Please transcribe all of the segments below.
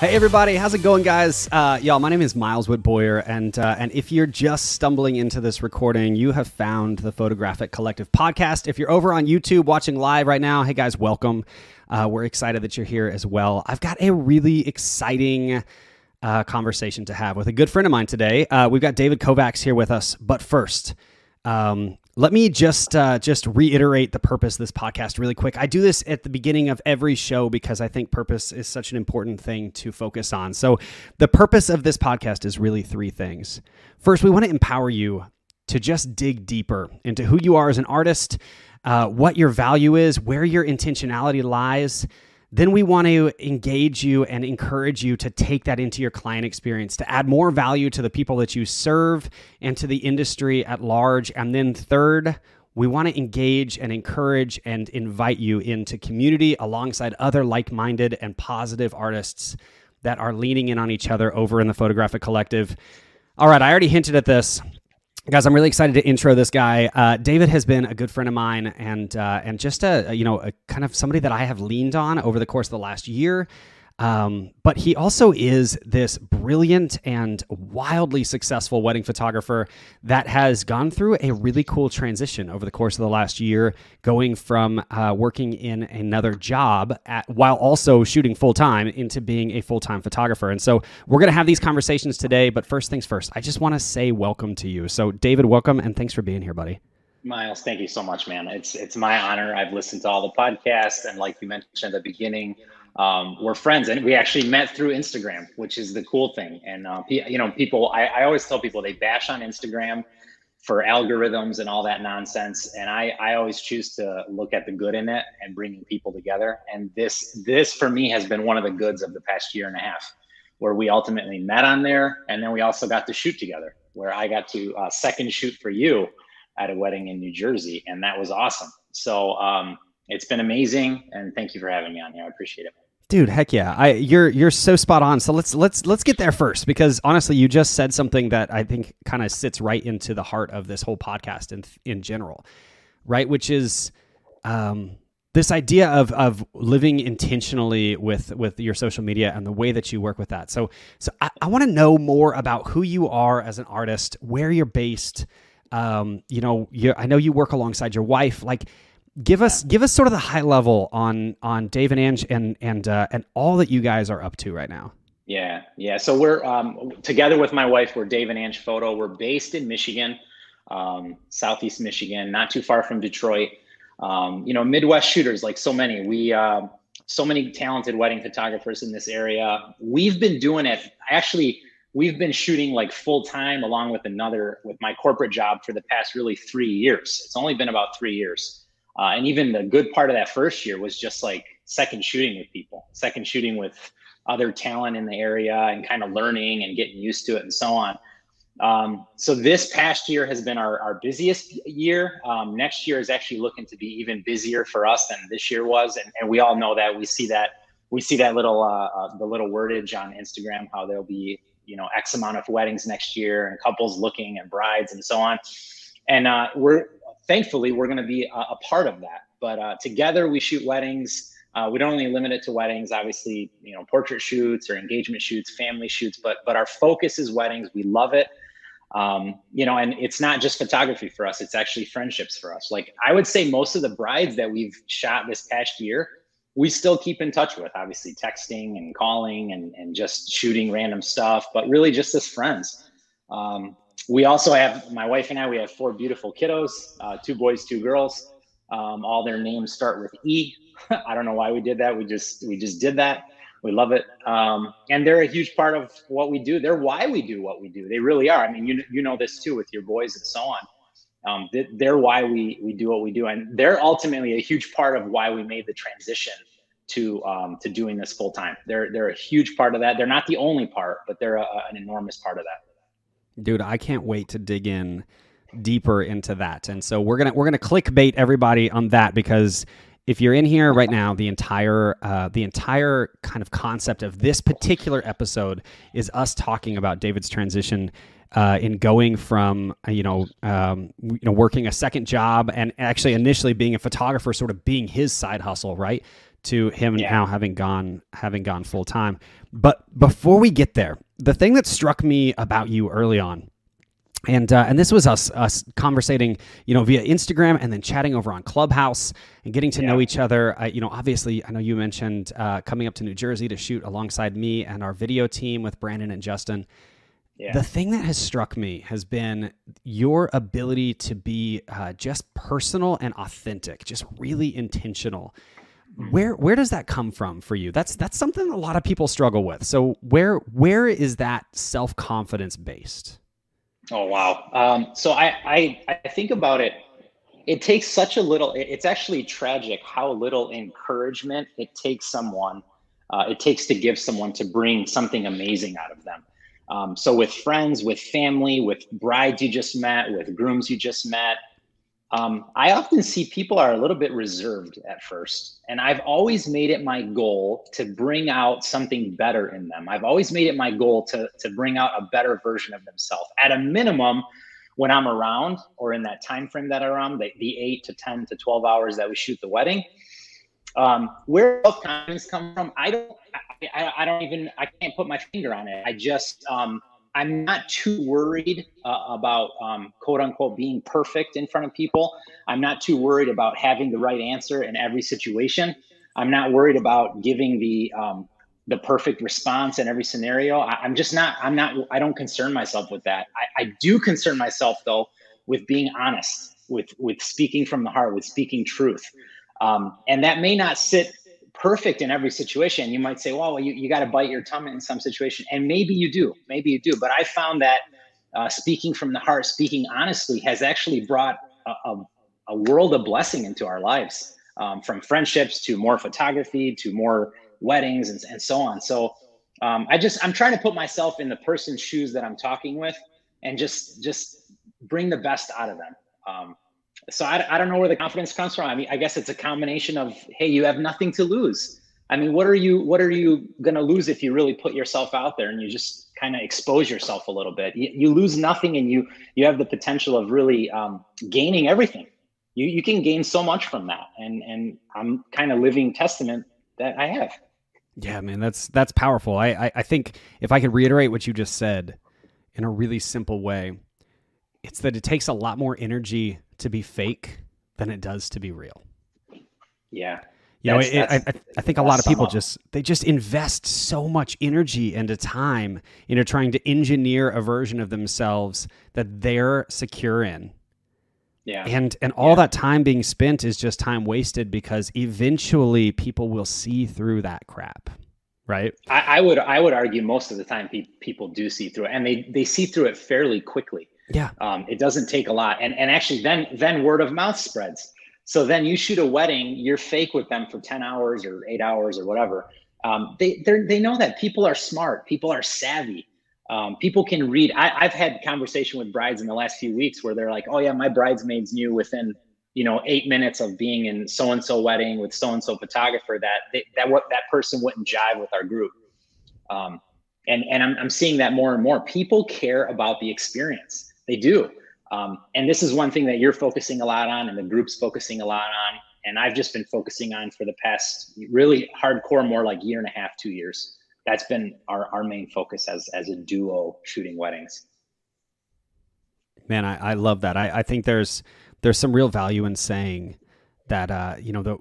Hey everybody, how's it going, guys? Uh, y'all, my name is Miles Witt Boyer, and uh, and if you're just stumbling into this recording, you have found the Photographic Collective podcast. If you're over on YouTube watching live right now, hey guys, welcome. Uh, we're excited that you're here as well. I've got a really exciting uh, conversation to have with a good friend of mine today. Uh, we've got David Kovacs here with us, but first, um, let me just uh, just reiterate the purpose of this podcast really quick. I do this at the beginning of every show because I think purpose is such an important thing to focus on. So, the purpose of this podcast is really three things. First, we want to empower you to just dig deeper into who you are as an artist, uh, what your value is, where your intentionality lies then we want to engage you and encourage you to take that into your client experience to add more value to the people that you serve and to the industry at large. And then, third, we want to engage and encourage and invite you into community alongside other like minded and positive artists that are leaning in on each other over in the Photographic Collective. All right, I already hinted at this guys i'm really excited to intro this guy. Uh, david has been a good friend of mine and uh, and just a you know a kind of somebody that i have leaned on over the course of the last year um, but he also is this brilliant and wildly successful wedding photographer that has gone through a really cool transition over the course of the last year, going from uh, working in another job at, while also shooting full time into being a full time photographer. And so we're going to have these conversations today. But first things first, I just want to say welcome to you. So, David, welcome and thanks for being here, buddy. Miles, thank you so much, man. It's it's my honor. I've listened to all the podcasts, and like you mentioned at the beginning, um, we're friends and we actually met through Instagram, which is the cool thing. And, uh, you know, people, I, I always tell people they bash on Instagram for algorithms and all that nonsense. And I, I always choose to look at the good in it and bringing people together. And this, this for me has been one of the goods of the past year and a half where we ultimately met on there. And then we also got to shoot together where I got to uh, second shoot for you at a wedding in New Jersey. And that was awesome. So, um, it's been amazing. And thank you for having me on here. I appreciate it. Dude, heck yeah. I you're you're so spot on. So let's let's let's get there first because honestly, you just said something that I think kind of sits right into the heart of this whole podcast in in general. Right, which is um this idea of of living intentionally with with your social media and the way that you work with that. So so I, I want to know more about who you are as an artist, where you're based. Um, you know, I know you work alongside your wife. Like give us give us sort of the high level on on Dave and Ange and and uh, and all that you guys are up to right now. Yeah, yeah. So we're um, together with my wife. We're Dave and Ange Photo. We're based in Michigan, um, Southeast Michigan, not too far from Detroit. Um, you know, Midwest shooters like so many. We uh, so many talented wedding photographers in this area. We've been doing it actually. We've been shooting like full time along with another with my corporate job for the past really three years. It's only been about three years. Uh, and even the good part of that first year was just like second shooting with people, second shooting with other talent in the area and kind of learning and getting used to it and so on. Um, so this past year has been our, our busiest year. Um, next year is actually looking to be even busier for us than this year was. And, and we all know that we see that, we see that little, uh, uh, the little wordage on Instagram, how there'll be, you know, X amount of weddings next year and couples looking and brides and so on. And uh, we're, thankfully, we're going to be a, a, part of that. But uh, together, we shoot weddings. Uh, we don't only limit it to weddings, obviously, you know, portrait shoots or engagement shoots, family shoots, but but our focus is weddings. We love it. Um, you know, and it's not just photography for us; it's actually friendships for us. Like I would say, most of the brides that we've shot this past year, we still keep in touch with. Obviously, texting and calling and and just shooting random stuff, but really just as friends. Um, we also have my wife and I. We have four beautiful kiddos, uh, two boys, two girls. Um, all their names start with E. I don't know why we did that. We just we just did that. We love it, um, and they're a huge part of what we do. They're why we do what we do. They really are. I mean, you you know this too with your boys and so on. Um, they're why we we do what we do, and they're ultimately a huge part of why we made the transition to um, to doing this full time. They're they're a huge part of that. They're not the only part, but they're a, an enormous part of that. Dude, I can't wait to dig in deeper into that. And so we're gonna we're gonna clickbait everybody on that because if you're in here right now, the entire uh, the entire kind of concept of this particular episode is us talking about David's transition uh, in going from uh, you know um, you know working a second job and actually initially being a photographer, sort of being his side hustle, right, to him yeah. now having gone having gone full time. But before we get there, the thing that struck me about you early on and uh, and this was us us conversating, you know, via Instagram and then chatting over on Clubhouse and getting to yeah. know each other. you know, obviously, I know you mentioned uh, coming up to New Jersey to shoot alongside me and our video team with Brandon and Justin. Yeah. The thing that has struck me has been your ability to be uh, just personal and authentic, just really intentional. Mm-hmm. Where where does that come from for you? That's that's something a lot of people struggle with. So where where is that self confidence based? Oh wow! Um, so I, I I think about it. It takes such a little. It's actually tragic how little encouragement it takes someone. Uh, it takes to give someone to bring something amazing out of them. Um, so with friends, with family, with brides you just met, with grooms you just met, um, I often see people are a little bit reserved at first. And I've always made it my goal to bring out something better in them. I've always made it my goal to, to bring out a better version of themselves. At a minimum, when I'm around or in that time frame that I'm around, the, the eight to 10 to 12 hours that we shoot the wedding, um, where self confidence come from, I don't I, I, don't even I can't put my finger on it. I just um, I'm not too worried uh, about um, quote unquote being perfect in front of people. I'm not too worried about having the right answer in every situation. I'm not worried about giving the um, the perfect response in every scenario. I, am just not. I'm not. I don't concern myself with that. I, I do concern myself though with being honest, with with speaking from the heart, with speaking truth. Um, and that may not sit perfect in every situation. You might say, well, you, you got to bite your tongue in some situation. And maybe you do, maybe you do. But I found that uh, speaking from the heart, speaking honestly has actually brought a, a, a world of blessing into our lives um, from friendships to more photography to more weddings and, and so on. So um, I just, I'm trying to put myself in the person's shoes that I'm talking with and just, just bring the best out of them. Um, so I, I don't know where the confidence comes from. I mean, I guess it's a combination of, hey, you have nothing to lose. I mean, what are you what are you gonna lose if you really put yourself out there and you just kind of expose yourself a little bit? You, you, lose nothing, and you you have the potential of really um, gaining everything. You you can gain so much from that, and and I'm kind of living testament that I have. Yeah, man, that's that's powerful. I, I I think if I could reiterate what you just said in a really simple way, it's that it takes a lot more energy to be fake than it does to be real. Yeah. You know, it, I, I think a lot of people just they just invest so much energy and time into trying to engineer a version of themselves that they're secure in. Yeah. And and all yeah. that time being spent is just time wasted because eventually people will see through that crap. Right. I, I would I would argue most of the time pe- people do see through it and they they see through it fairly quickly. Yeah. Um, it doesn't take a lot. And and actually then then word of mouth spreads. So then you shoot a wedding, you're fake with them for 10 hours or eight hours or whatever. Um, they they know that people are smart, people are savvy. Um, people can read. I, I've had conversation with brides in the last few weeks where they're like, "Oh yeah, my bridesmaids knew within you know eight minutes of being in so and so wedding with so and so photographer that they, that what that person wouldn't jive with our group." Um, and and I'm, I'm seeing that more and more. People care about the experience they do. Um, and this is one thing that you're focusing a lot on, and the group's focusing a lot on. And I've just been focusing on for the past really hardcore, more like year and a half, two years. That's been our, our main focus as as a duo shooting weddings. Man, I, I love that. I, I think there's there's some real value in saying that uh, you know the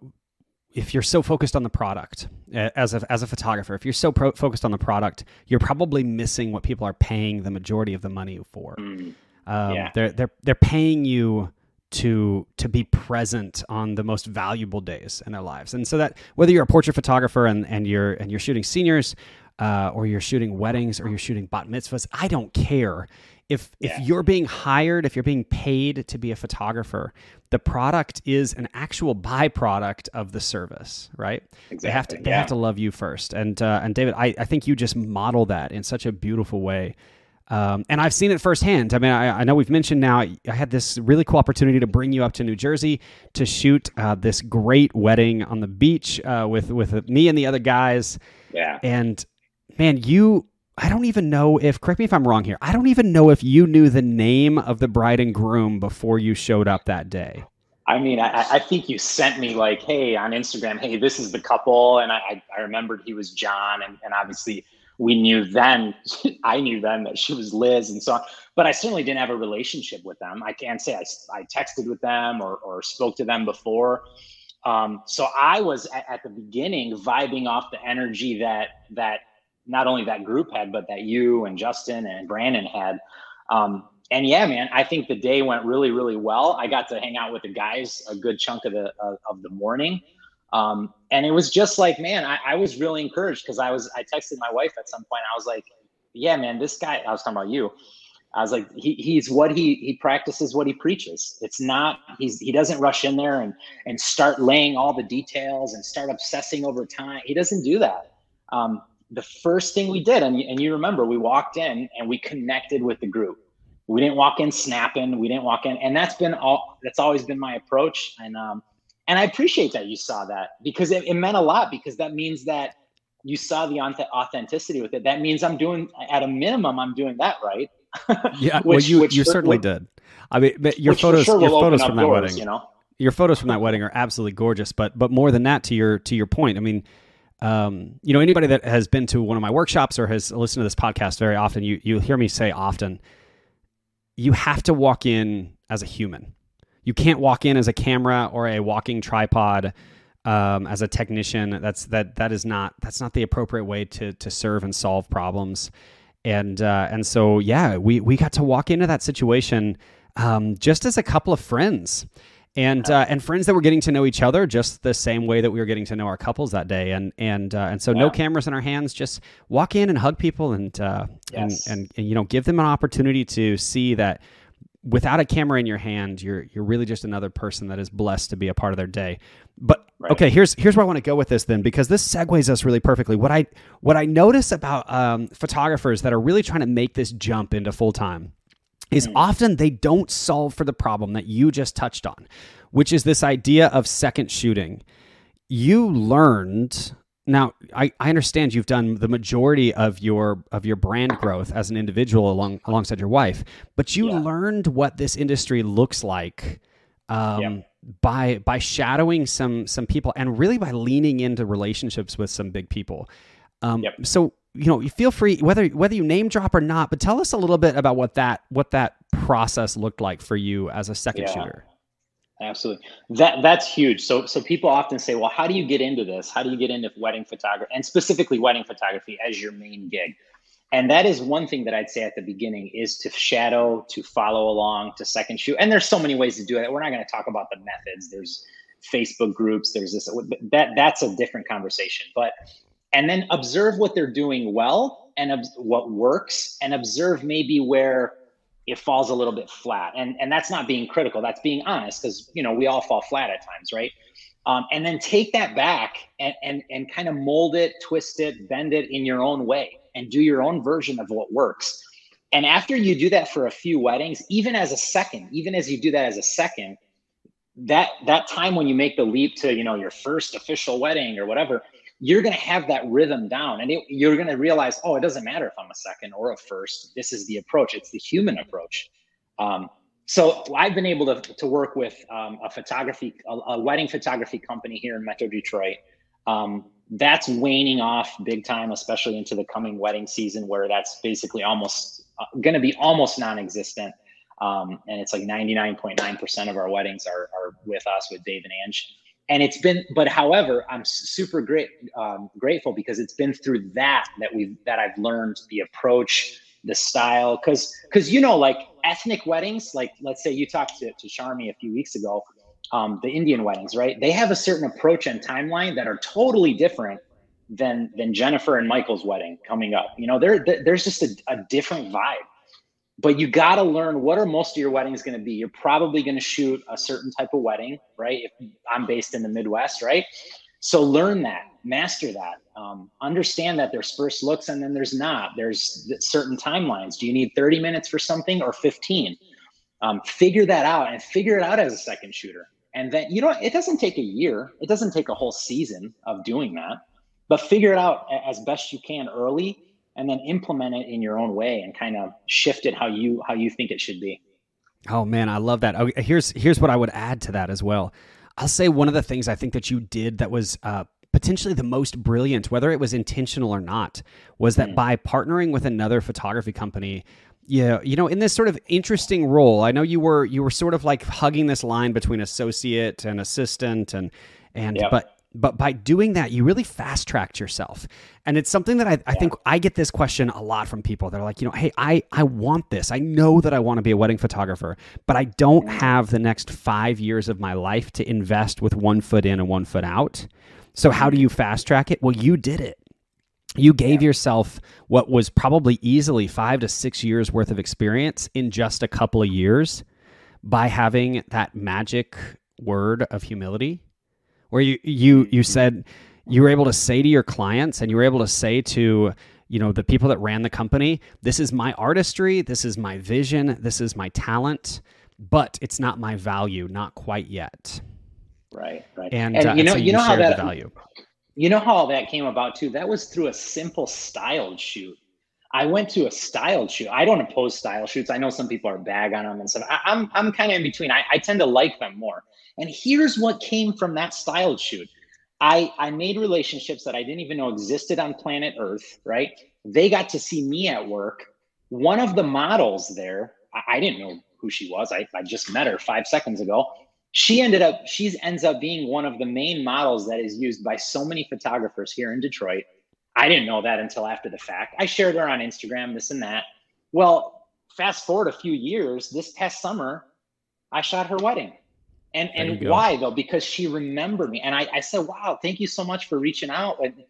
if you're so focused on the product as a, as a photographer, if you're so pro- focused on the product, you're probably missing what people are paying the majority of the money for. Mm. Um, yeah. They're they're they're paying you to to be present on the most valuable days in their lives, and so that whether you're a portrait photographer and and you're and you're shooting seniors, uh, or you're shooting weddings, or you're shooting bat mitzvahs, I don't care. If yeah. if you're being hired, if you're being paid to be a photographer, the product is an actual byproduct of the service, right? Exactly. They have to they yeah. have to love you first. And uh, and David, I, I think you just model that in such a beautiful way. Um, and I've seen it firsthand. I mean, I, I, know we've mentioned now, I had this really cool opportunity to bring you up to New Jersey to shoot uh, this great wedding on the beach uh, with, with me and the other guys. Yeah. And man, you, I don't even know if, correct me if I'm wrong here, I don't even know if you knew the name of the bride and groom before you showed up that day. I mean, I, I, think you sent me like, hey, on Instagram, hey, this is the couple. And I, I remembered he was John. And, and obviously, we knew then, I knew then that she was Liz and so on. But I certainly didn't have a relationship with them. I can't say I, I texted with them or, or spoke to them before. Um, so I was at, at the beginning vibing off the energy that that not only that group had, but that you and Justin and Brandon had. Um, and yeah, man, I think the day went really, really well. I got to hang out with the guys a good chunk of the uh, of the morning, um, and it was just like, man, I, I was really encouraged because I was I texted my wife at some point. I was like, yeah, man, this guy. I was talking about you. I was like, he, he's what he he practices what he preaches. It's not he's he doesn't rush in there and and start laying all the details and start obsessing over time. He doesn't do that. Um, the first thing we did, and, and you remember, we walked in and we connected with the group we didn't walk in snapping. We didn't walk in, and that's been all. That's always been my approach, and um, and I appreciate that you saw that because it, it meant a lot because that means that you saw the authenticity with it. That means I'm doing at a minimum, I'm doing that right. yeah, which, well, you you certainly did. I mean, but your photos, sure your photos from that doors, wedding, you know, your photos from that wedding are absolutely gorgeous. But but more than that, to your to your point, I mean, um, you know, anybody that has been to one of my workshops or has listened to this podcast very often, you you hear me say often you have to walk in as a human. You can't walk in as a camera or a walking tripod um, as a technician. That's that that is not that's not the appropriate way to to serve and solve problems. And uh, and so yeah, we we got to walk into that situation um, just as a couple of friends and uh, and friends that were getting to know each other just the same way that we were getting to know our couples that day and and uh, and so yeah. no cameras in our hands just walk in and hug people and, uh, yes. and, and and you know give them an opportunity to see that without a camera in your hand you're you're really just another person that is blessed to be a part of their day but right. okay here's here's where I want to go with this then because this segues us really perfectly what I what I notice about um, photographers that are really trying to make this jump into full time is mm. often they don't solve for the problem that you just touched on, which is this idea of second shooting. You learned now I, I understand you've done the majority of your of your brand growth as an individual along alongside your wife, but you yeah. learned what this industry looks like um, yeah. by by shadowing some some people and really by leaning into relationships with some big people. Um, yep. So you know, you feel free whether whether you name drop or not, but tell us a little bit about what that what that process looked like for you as a second yeah, shooter. Absolutely. That that's huge. So so people often say, well, how do you get into this? How do you get into wedding photography and specifically wedding photography as your main gig? And that is one thing that I'd say at the beginning is to shadow, to follow along, to second shoot. And there's so many ways to do it. We're not going to talk about the methods. There's Facebook groups. There's this that that's a different conversation. But and then observe what they're doing well and ob- what works and observe maybe where it falls a little bit flat. And and that's not being critical. That's being honest because you know we all fall flat at times right? Um, and then take that back and, and and kind of mold it twist it bend it in your own way and do your own version of what works. And after you do that for a few weddings even as a second even as you do that as a second that that time when you make the leap to you know your first official wedding or whatever you're going to have that rhythm down and it, you're going to realize oh it doesn't matter if i'm a second or a first. This is the approach. It's the human approach. Um, so i've been able to, to work with um, a photography a, a, wedding photography company here in metro detroit. Um, that's waning off big time especially into the coming wedding season where that's basically almost uh, going to be almost non-existent. Um, and it's like 99.9% of our weddings are, are with us with dave and ange and it's been but however i'm super great um, grateful because it's been through that that we've that i've learned the approach the style. Because because you know like ethnic weddings like let's say you talked to, to Charmy a few weeks ago um, the indian weddings right? They have a certain approach and timeline that are totally different than than jennifer and michael's wedding coming up. You know there there's just a, a different vibe but you got to learn what are most of your weddings going to be. You're probably going to shoot a certain type of wedding, right? If I'm based in the Midwest, right? So learn that, master that, um, understand that there's first looks and then there's not. There's certain timelines. Do you need 30 minutes for something or 15? Um, figure that out and figure it out as a second shooter. And then, you know, it doesn't take a year, it doesn't take a whole season of doing that, but figure it out as best you can early and then implement it in your own way and kind of shift it how you how you think it should be Oh man, I love that. Oh, here's here's what I would add to that as well. I'll say one of the things I think that you did that was uh, potentially the most brilliant, whether it was intentional or not, was that mm. by partnering with another photography company, yeah, you know, in this sort of interesting role, I know you were you were sort of like hugging this line between associate and assistant, and and yep. but but by doing that, you really fast tracked yourself. And it's something that I, I think I get this question a lot from people. They're like, you know, hey, I, I want this. I know that I want to be a wedding photographer, but I don't have the next five years of my life to invest with one foot in and one foot out. So, how do you fast track it? Well, you did it. You gave yeah. yourself what was probably easily five to six years worth of experience in just a couple of years by having that magic word of humility where you you you said you were able to say to your clients and you were able to say to you know the people that ran the company this is my artistry this is my vision this is my talent but it's not my value not quite yet right right and, and uh, you know so you, you, know how that value you know how all that came about too that was through a simple styled shoot I went to a styled shoot. I don't oppose style shoots. I know some people are bag on them and stuff. I, am I'm, I'm kind of in between. I, I tend to like them more. And here's what came from that styled shoot. I, I made relationships that I didn't even know existed on planet Earth, right? They got to see me at work. One of the models there, I, I didn't know who she was. I, I just met her five seconds ago. She ended up, she ends up being one of the main models that is used by so many photographers here in Detroit. I didn't know that until after the fact. I shared her on Instagram, this and that. Well, fast forward a few years, this past summer, I shot her wedding. And and why though? Because she remembered me. And I, I said, wow, thank you so much for reaching out. And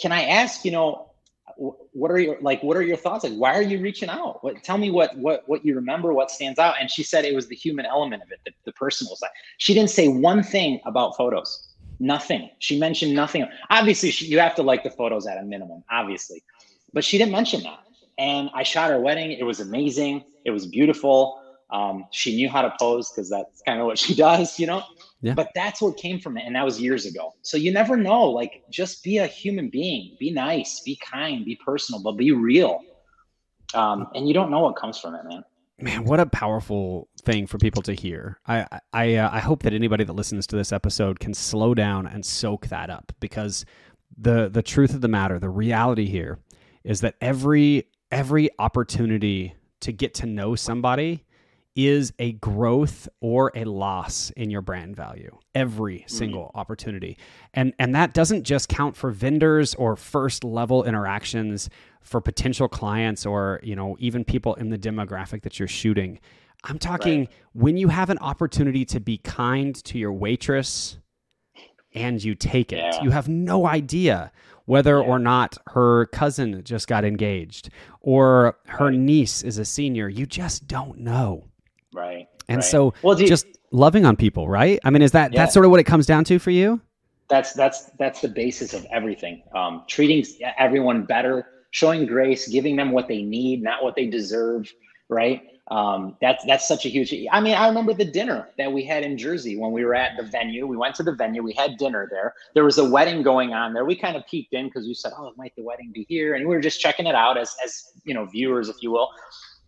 can I ask, you know, what are your like what are your thoughts? Like why are you reaching out? What tell me what what what you remember what stands out. And she said it was the human element of it the, the personal side. She didn't say one thing about photos. Nothing. She mentioned nothing. Obviously she, you have to like the photos at a minimum obviously. But she didn't mention that. And i shot her wedding. It was amazing. It was beautiful um, she knew how to pose because that's kind of what she does, you know. Yeah. But that's what came from it, and that was years ago. So you never know. Like, just be a human being. Be nice. Be kind. Be personal, but be real. Um, and you don't know what comes from it, man. Man, what a powerful thing for people to hear. I I uh, I hope that anybody that listens to this episode can slow down and soak that up because the the truth of the matter, the reality here, is that every every opportunity to get to know somebody is a growth or a loss in your brand value every mm-hmm. single mm-hmm. opportunity and and that doesn't just count for vendors or first level interactions for potential clients or you know even people in the demographic that you're shooting i'm talking right. when you have an opportunity to be kind to your waitress and you take it yeah. you have no idea whether or not her cousin just got engaged or her niece is a senior you just don't know Right. And right. so well, you, just loving on people, right? I mean, is that yeah. that's sort of what it comes down to for you? That's that's that's the basis of everything. Um, treating everyone better, showing grace, giving them what they need, not what they deserve, right? Um, that's that's such a huge. I mean, I remember the dinner that we had in Jersey when we were at the venue. We went to the venue. We had dinner there. There was a wedding going on there. We kind of peeked in because we said, "Oh, might the wedding be here?" And we were just checking it out as as you know viewers, if you will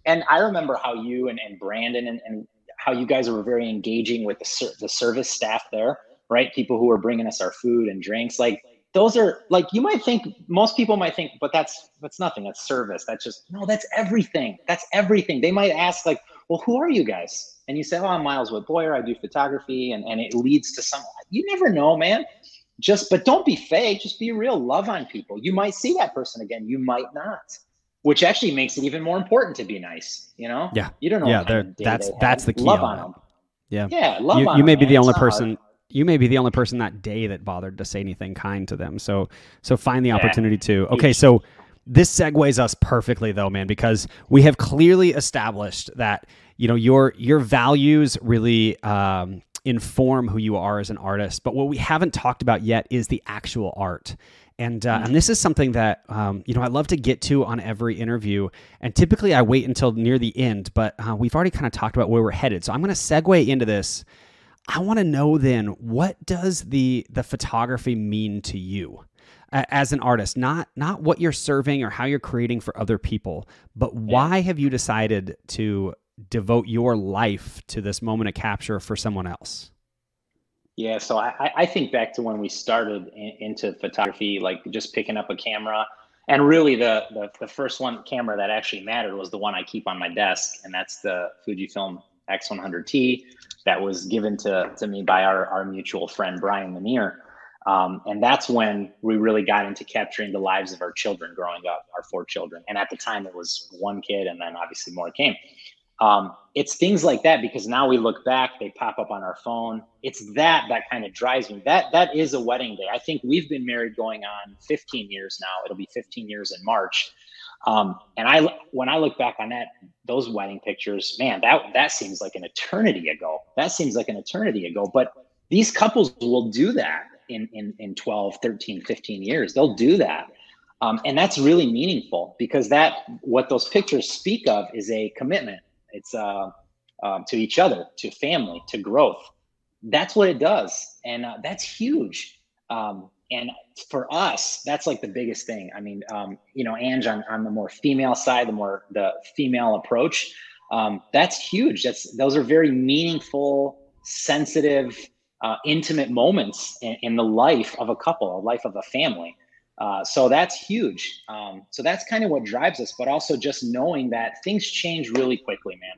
and I remember how you and, and Brandon and, and how you guys were very engaging with the, ser- the service staff there, right? People who were bringing us our food and drinks. Like those are like you might think most people might think, but that's that's nothing. That's service. That's just no. That's everything. That's everything. They might ask like, well, who are you guys? And you say, oh, I'm Miles Witt Boyer. I do photography, and and it leads to some. You never know, man. Just but don't be fake. Just be real. Love on people. You might see that person again. You might not which actually makes it even more important to be nice. You know, yeah, you don't know. Yeah, that's that's the key. Love on them. Yeah, yeah, love you, on you may them, be the only person. Hard. You may be the only person that day that bothered to say anything kind to them. So, so find the opportunity to. Okay, so this segues us perfectly though, man, because we have clearly established that you know your your values really um, inform who you are as an artist. But what we haven't talked about yet is the actual art. And uh, and this is something that um, you know I love to get to on every interview. And typically I wait until near the end, but uh, we've already kind of talked about where we're headed. So I'm going to segue into this. I want to know then what does the the photography mean to you as an artist? Not not what you're serving or how you're creating for other people, but why have you decided to devote your life to this moment of capture for someone else? Yeah, so I, I think back to when we started in, into photography, like just picking up a camera. And really, the, the, the first one camera that actually mattered was the one I keep on my desk, and that's the Fujifilm X100T that was given to, to me by our, our mutual friend Brian Lanier. Um, and that's when we really got into capturing the lives of our children growing up, our four children. And at the time, it was one kid, and then obviously more came. Um, it's things like that because now we look back, they pop up on our phone. It's that that kind of drives me. That that is a wedding day. I think we've been married going on 15 years now. It'll be 15 years in March. Um, and I, when I look back on that, those wedding pictures, man, that that seems like an eternity ago. That seems like an eternity ago. But these couples will do that in in in 12, 13, 15 years. They'll do that. Um, and that's really meaningful because that what those pictures speak of is a commitment. It's uh, um, to each other, to family, to growth. That's what it does, and uh, that's huge. Um, and for us, that's like the biggest thing. I mean, um, you know, Ange on, on the more female side, the more the female approach, um, that's huge. That's those are very meaningful, sensitive, uh, intimate moments in, in, the life of a couple, a life of a family. Uh, so that's huge. Um, so that's kind of what drives us, but also just knowing that things change really quickly, man.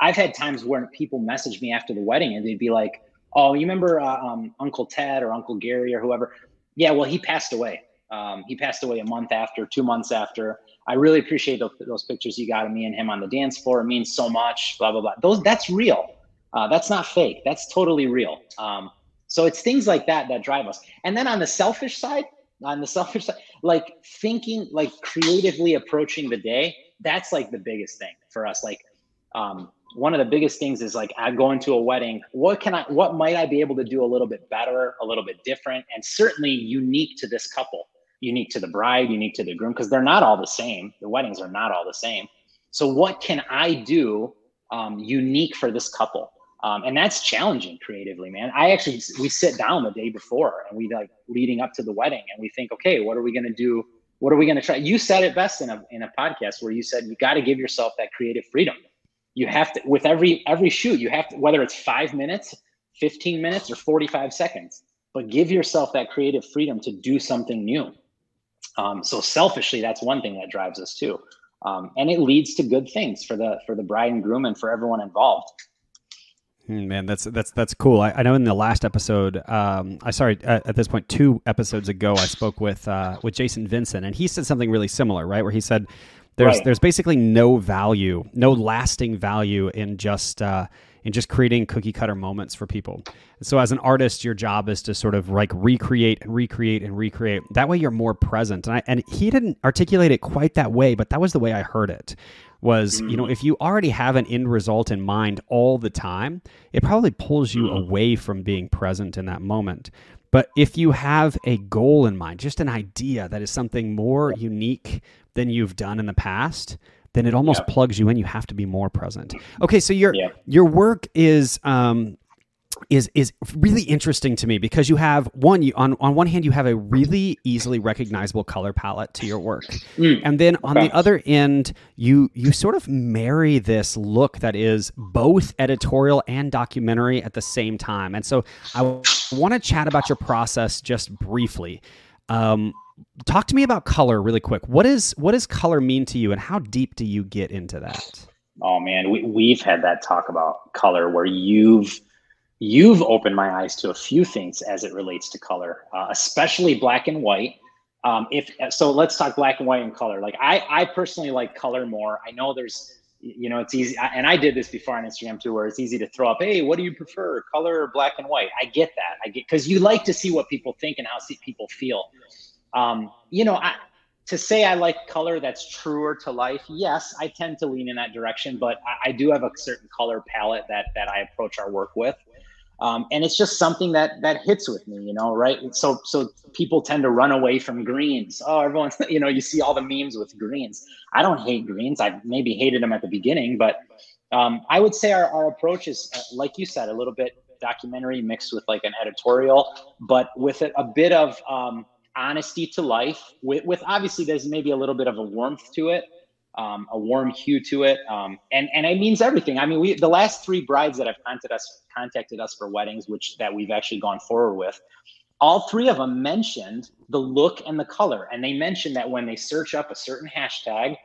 I've had times where people message me after the wedding and they'd be like, "Oh, you remember uh, um, Uncle Ted or Uncle Gary or whoever? Yeah, well, he passed away. Um, he passed away a month after, two months after. I really appreciate those, those, pictures you got of me and him on the dance floor. It means so much. Blah blah blah. Those that's real. Uh, that's not fake. That's totally real. Um, so it's things like that that drive us. And then on the selfish side, on the selfish side, like thinking, like creatively approaching the day. That's like the biggest thing for us. Like um, one of the biggest things is like I go into a wedding. What can I? What might I be able to do a little bit better, a little bit different, and certainly unique to this couple, unique to the bride, unique to the groom, because they're not all the same. The weddings are not all the same. So what can I do um, unique for this couple? Um, and that's challenging creatively, man. I actually we sit down the day before and we like leading up to the wedding and we think, okay, what are we going to do? What are we going to try? You said it best in a in a podcast where you said you got to give yourself that creative freedom you have to with every every shoot you have to whether it's five minutes 15 minutes or 45 seconds but give yourself that creative freedom to do something new um, so selfishly that's one thing that drives us too um, and it leads to good things for the for the bride and groom and for everyone involved Man, that's that's that's cool. I, I know in the last episode, um, I sorry at, at, this point, two episodes ago, I spoke with uh, with Jason Vincent, and he said something really similar, right? Where he said, there's right. there's basically no value, no lasting value in just uh, in just creating cookie cutter moments for people. So as an artist, your job is to sort of like recreate and recreate and recreate. That way, you're more present. And I, and he didn't articulate it quite that way, but that was the way I heard it. Was mm. you know mm. if you already have an end result in mind all the time, it probably pulls you mm. away from being present in that moment. But if you have a goal in mind, just an idea that is something more unique, than you've done in the past, then it almost plugs you in. You have to be more present. Okay, so your your work is um, is is really interesting to me because you have one you on on one hand you have a really easily recognizable color palette to your work. Mm, and then on the other end you you sort of marry this look that is both editorial and documentary at the same time. And so i want to chat about your process just briefly. Um, talk to me about color really quick. What is what does color mean to you, and how deep do you get into that? Oh man, we we've had that talk about color where you've you've opened my eyes to a few things as it relates to color, uh, especially black and white. Um, if so, let's talk black and white and color. Like I, I personally like color more. I know there's, you know, it's easy, and I did this before on Instagram too, where it's easy to throw up, hey, what do you prefer, color or black and white? I get that. I get because you like to see what people think and how people feel. Um, you know, I, to say I like color that's truer to life, yes, I tend to lean in that direction, but I, I do have a certain color palette that that I approach our work with. Um, and it's just something that that hits with me, you know, right? So so people tend to run away from greens. Oh, everyone's, you know, you see all the memes with greens. I don't hate greens. I maybe hated them at the beginning, but um, I would say our, our approach is, uh, like you said, a little bit documentary mixed with like an editorial, but with a, a bit of um, honesty to life with, with obviously there's maybe a little bit of a warmth to it um, a warm hue to it, um, and and it means everything. I mean, we the last three brides that have contacted us contacted us for weddings, which that we've actually gone forward with, all three of them mentioned the look and the color, and they mentioned that when they search up a certain hashtag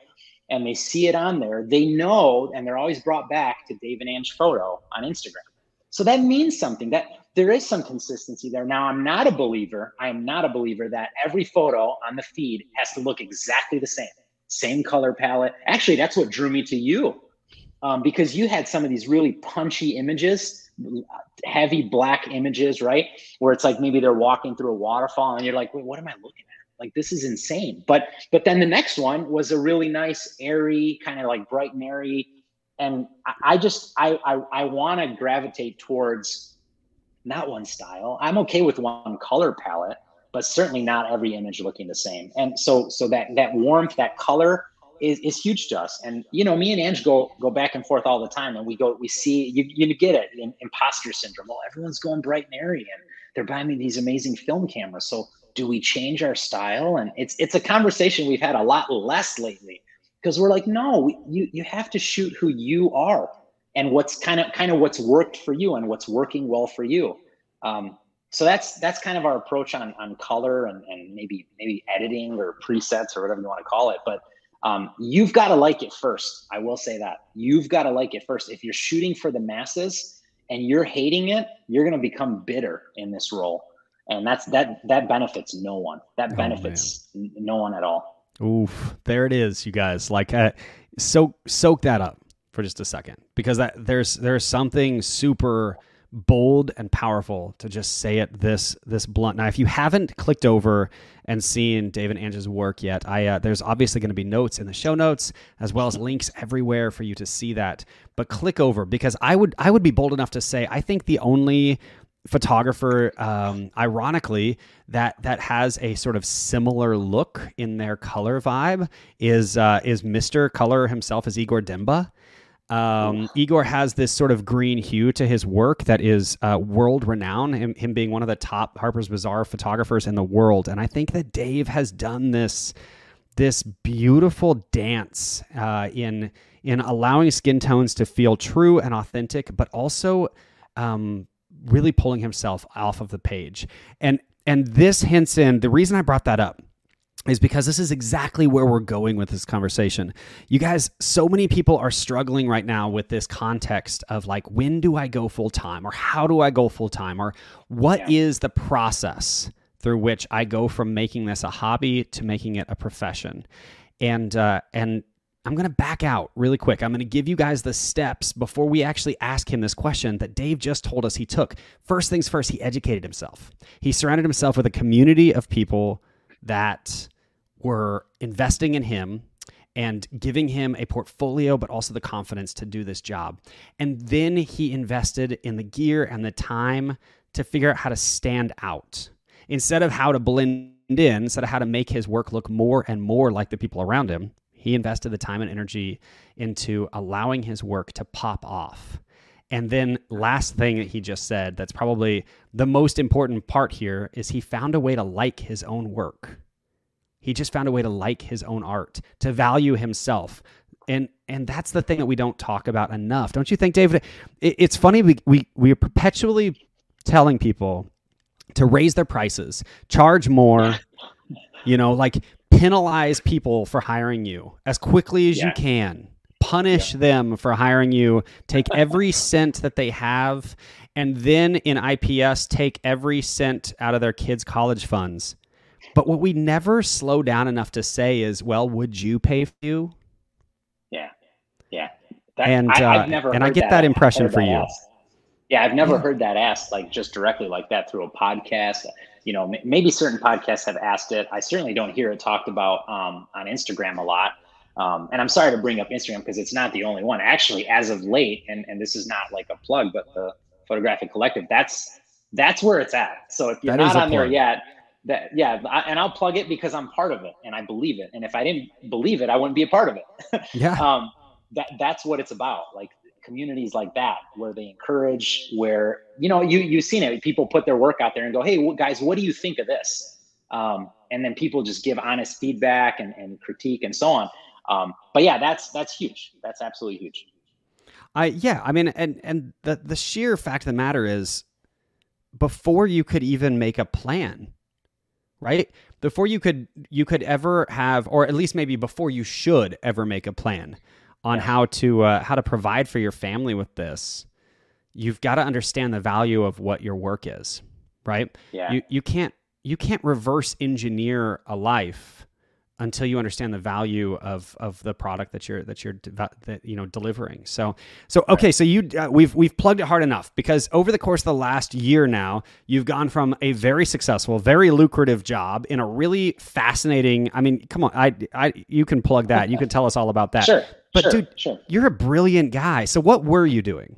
and they see it on there, they know, and they're always brought back to Dave and Ange photo on Instagram. So that means something. That there is some consistency there. Now, I'm not a believer. I am not a believer that every photo on the feed has to look exactly the same same color palette. Actually, that's what drew me to you um, because you had some of these really punchy images, heavy black images, right? Where it's like maybe they're walking through a waterfall and you're like, wait, what am I looking at? Like this is insane. But but then the next one was a really nice, airy, kind of like bright and airy. And I, I just I I, I want to gravitate towards not one style. I'm okay with one color palette but certainly not every image looking the same. And so so that that warmth, that color is, is huge to us. And you know, me and Ange go go back and forth all the time, and we go we see you you get it in imposter syndrome. Well, everyone's going bright and airy, and they're buying me these amazing film cameras. So do we change our style? And it's it's a conversation we've had a lot less lately because we're like, no, you you have to shoot who you are and what's kind of kind of what's worked for you and what's working well for you. Um, so that's that's kind of our approach on on color and, and maybe maybe editing or presets or whatever you want to call it but um, you've got to like it first i will say that. You've got to like it first. If you're shooting for the masses and you're hating it you're going to become bitter in this role. And that's that that benefits no one. That oh, benefits oh, no one at all. Oof. There it is you guys. Like uh, soak soak that up for just a second because that there's there's something super bold and powerful to just say it this this blunt. Now, if you haven't clicked over and seen Dave and Ange's work yet, I uh, there's obviously going to be notes in the show notes as well as links everywhere for you to see that. But click over because I would I would be bold enough to say I think the only photographer um, ironically that that has a sort of similar look in their color vibe is uh, is Mr. Color himself is Igor Demba um, Igor has this sort of green hue to his work that is uh, world renowned, him, him, being one of the top Harper's Bazaar photographers in the world. And I think that Dave has done this this beautiful dance uh, in in allowing skin tones to feel true and authentic, but also um, really pulling himself off of the page. And and this hints in the reason I brought that up is because this is exactly where we're going with this conversation. You guys, so many people are struggling right now with this context of like, when do I go full time or how do I go full time or what yeah. is the process through which I go from making this a hobby to making it a profession? And, uh, and, I'm going to back out really quick. I'm going to give you guys the steps before we actually ask him this question that Dave just told us he took. First things first, he educated himself. He surrounded himself with a community of people that were investing in him and giving him a portfolio, but also the confidence to do this job. And then he invested in the gear and the time to figure out how to stand out instead of how to blend in, instead of how to make his work look more and more like the people around him. He invested the time and energy into allowing his work to pop off. And then, last thing that he just said, that's probably the most important part here, is he found a way to like his own work. He just found a way to like his own art, to value himself. And and that's the thing that we don't talk about enough. Don't you think, David? It, it's funny we, we we are perpetually telling people to raise their prices, charge more, you know, like penalize people for hiring you as quickly as yeah. you can. Punish yeah. them for hiring you. Take every cent that they have and then in IPS take every cent out of their kids' college funds but what we never slow down enough to say is, well, would you pay for you? Yeah. Yeah. That, and I, have uh, never and I get that, that impression for you. Asked. Yeah, I've never yeah. heard that asked like just directly like that through a podcast. You know, maybe certain podcasts have asked it. I certainly don't hear it talked about um, on Instagram a lot. Um, and I'm sorry to bring up Instagram because it's not the only one. Actually, as of late, and, and this is not like a plug, but the Photographic Collective, that's that's where it's at. So if you're that not on there yet, that yeah I, and i'll plug it because i'm part of it and i believe it. And if i didn't believe it i wouldn't be a part of it. Yeah. Um that that's what it's about like communities like that where they encourage where you know you you've seen it. People put their work out there and go hey guys what do you think of this? Um, and then people just give honest feedback and, and critique and so on Um, but yeah, that's that's huge. That's absolutely huge. I yeah, I mean, and and the the sheer fact of the matter is, before you could even make a plan, right? Before you could you could ever have, or at least maybe before you should ever make a plan on yeah. how to uh, how to provide for your family with this, you've got to understand the value of what your work is, right? Yeah. You you can't you can't reverse engineer a life until you understand the value of of the product that you're that you're that you know delivering. So so okay, so you uh, we've we've plugged it hard enough because over the course of the last year now, you've gone from a very successful, very lucrative job in a really fascinating. I mean, come on, I I you can plug that. You can tell us all about that. Sure. But sure, dude, sure. you're a brilliant guy. So what were you doing?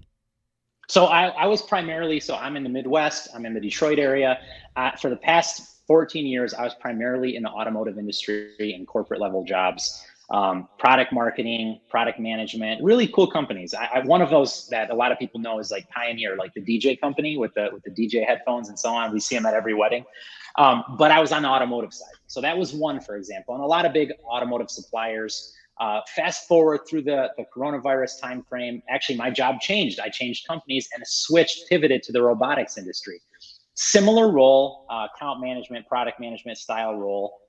So I, I was primarily so I'm in the Midwest. I'm in the Detroit area. Uh, for the past 14 years, I was primarily in the automotive industry and corporate level jobs, um, product marketing, product management, really cool companies. I, I, one of those that a lot of people know is like Pioneer, like the DJ company with the with the DJ headphones and so on. We see them at every wedding. Um, but I was on the automotive side, so that was one, for example, and a lot of big automotive suppliers. Uh, fast forward through the, the coronavirus timeframe, actually my job changed. I changed companies and switched, pivoted to the robotics industry similar role, uh, account management, product management style role.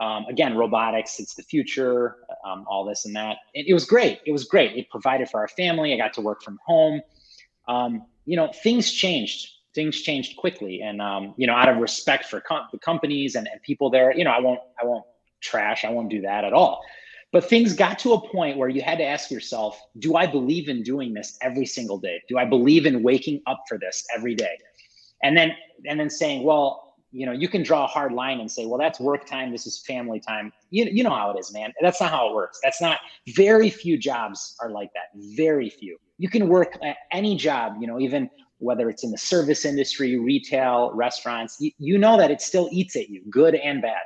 Um, again, robotics, it's the future, um, all this and that. It, it, was great. It was great. It provided for our family. I got to work from home. Um, you know, things changed. Things changed quickly, and um, you know, out of respect for com- the companies and, and people there, you know, I won't, I won't trash. I won't do that at all. But things got to a point where you had to ask yourself, do I believe in doing this every single day? Do I believe in waking up for this every day? And then and then saying well you know you can draw a hard line and say well that's work time. This is family time. You, you know how it is man. That's not how it works. That's not very few jobs are like that. Very few. You can work at any job you know even whether it's in the service industry retail restaurants you, you know that it still eats at you good and bad.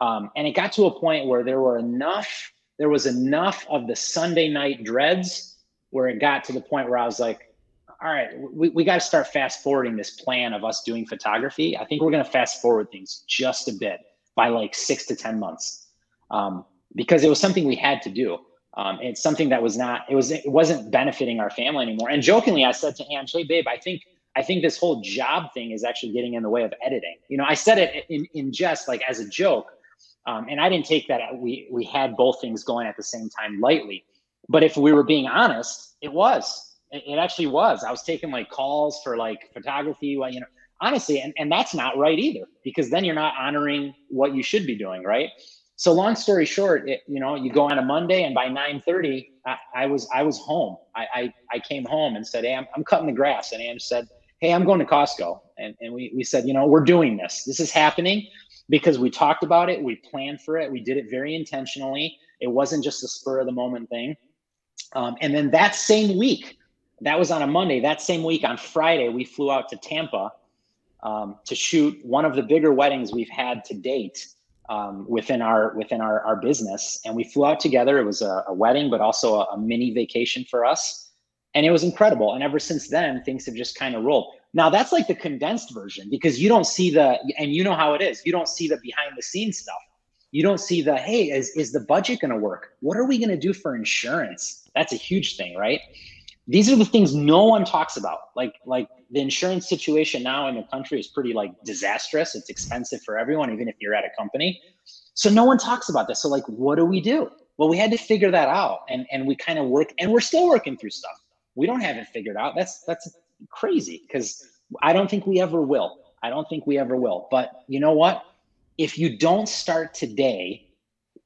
Um, and it got to a point where there were enough there was enough of the sunday night dreads where it got to the point where i was like all right, we, we got to start fast forwarding this plan of us doing photography. I think we're going to fast forward things just a bit by like six to 10 months um, because it was something we had to do. Um, it's something that was not, it was, it wasn't benefiting our family anymore. And jokingly, I said to Ange, hey, babe, I think, I think this whole job thing is actually getting in the way of editing. You know, I said it in, in jest, like as a joke. Um, and I didn't take that. We, we had both things going at the same time lightly. But if we were being honest, it was it actually was. I was taking like calls for like photography. Well, you know, honestly, and, and that's not right either, because then you're not honoring what you should be doing, right? So long story short, it, you know, you go on a Monday and by 9:30, I, I, was I was home. I, I, I came home and said, Hey, I'm, I'm cutting the grass. And Anne said, Hey, I'm going to Costco. And, and we, we said, you know, we're doing this. This is happening because we talked about it, we planned for it, we did it very intentionally. It wasn't just a spur of the moment thing. Um, and then that same week, that was on a Monday. That same week on Friday, we flew out to Tampa um, to shoot one of the bigger weddings we've had to date um, within our within our, our business. And we flew out together. It was a, a wedding, but also a, a, mini vacation for us, and it was incredible. And ever since then, things have just kind of rolled. Now that's like the condensed version because you don't see the and you know how it is. You don't see the behind the scenes stuff. You don't see the hey, is is the budget going to work? What are we going to do for insurance? That's a huge thing, right? These are the things no one talks about. Like like the insurance situation now in the country is pretty like disastrous. It's expensive for everyone even if you're at a company. So no one talks about this. So like what do we do? Well we had to figure that out and and we kind of work and we're still working through stuff. We don't have it figured out. That's that's crazy because i don't think we ever will. I don't think we ever will. But you know what? If you don't start today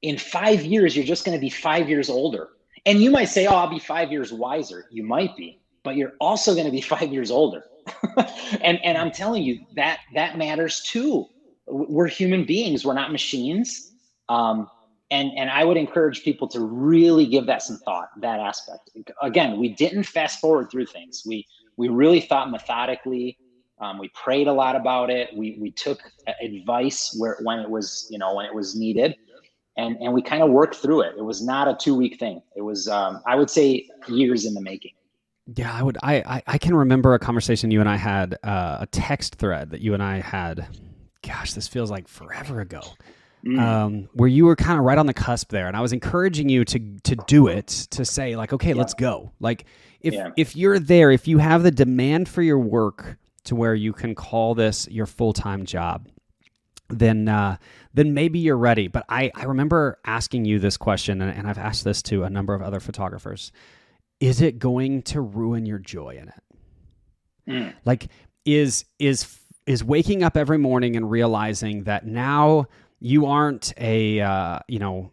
in five years you're just going to be five years older and you might say, oh, I'll be five years wiser. You might be, but you're also going to be five years older. and, and I'm telling you that that matters too. We're human beings. We're not machines. Um, and, and I would encourage people to really give that some thought, that aspect. Again, we didn't fast forward through things. We, we really thought methodically. Um, we prayed a lot about it. We, we took advice where, when it was, you know, when it was needed and and we kind of worked through it. It was not a two week thing. It was um, I would say years in the making. Yeah, I would. I I, I can remember a conversation you and I had, uh, a text thread that you and I had. Gosh, this feels like forever ago. mm. um, where you were kind of right on the cusp there, and I was encouraging you to to do it to say like, okay, yeah. let's go. Like if yeah. if you're there, if you have the demand for your work to where you can call this your full time job, then uh, then maybe you're ready. But I I remember asking you this question, and, and I've asked this to a number of other photographers. Is it going to ruin your joy in it? Mm. Like is is is waking up every morning and realizing that now you aren't a uh, you know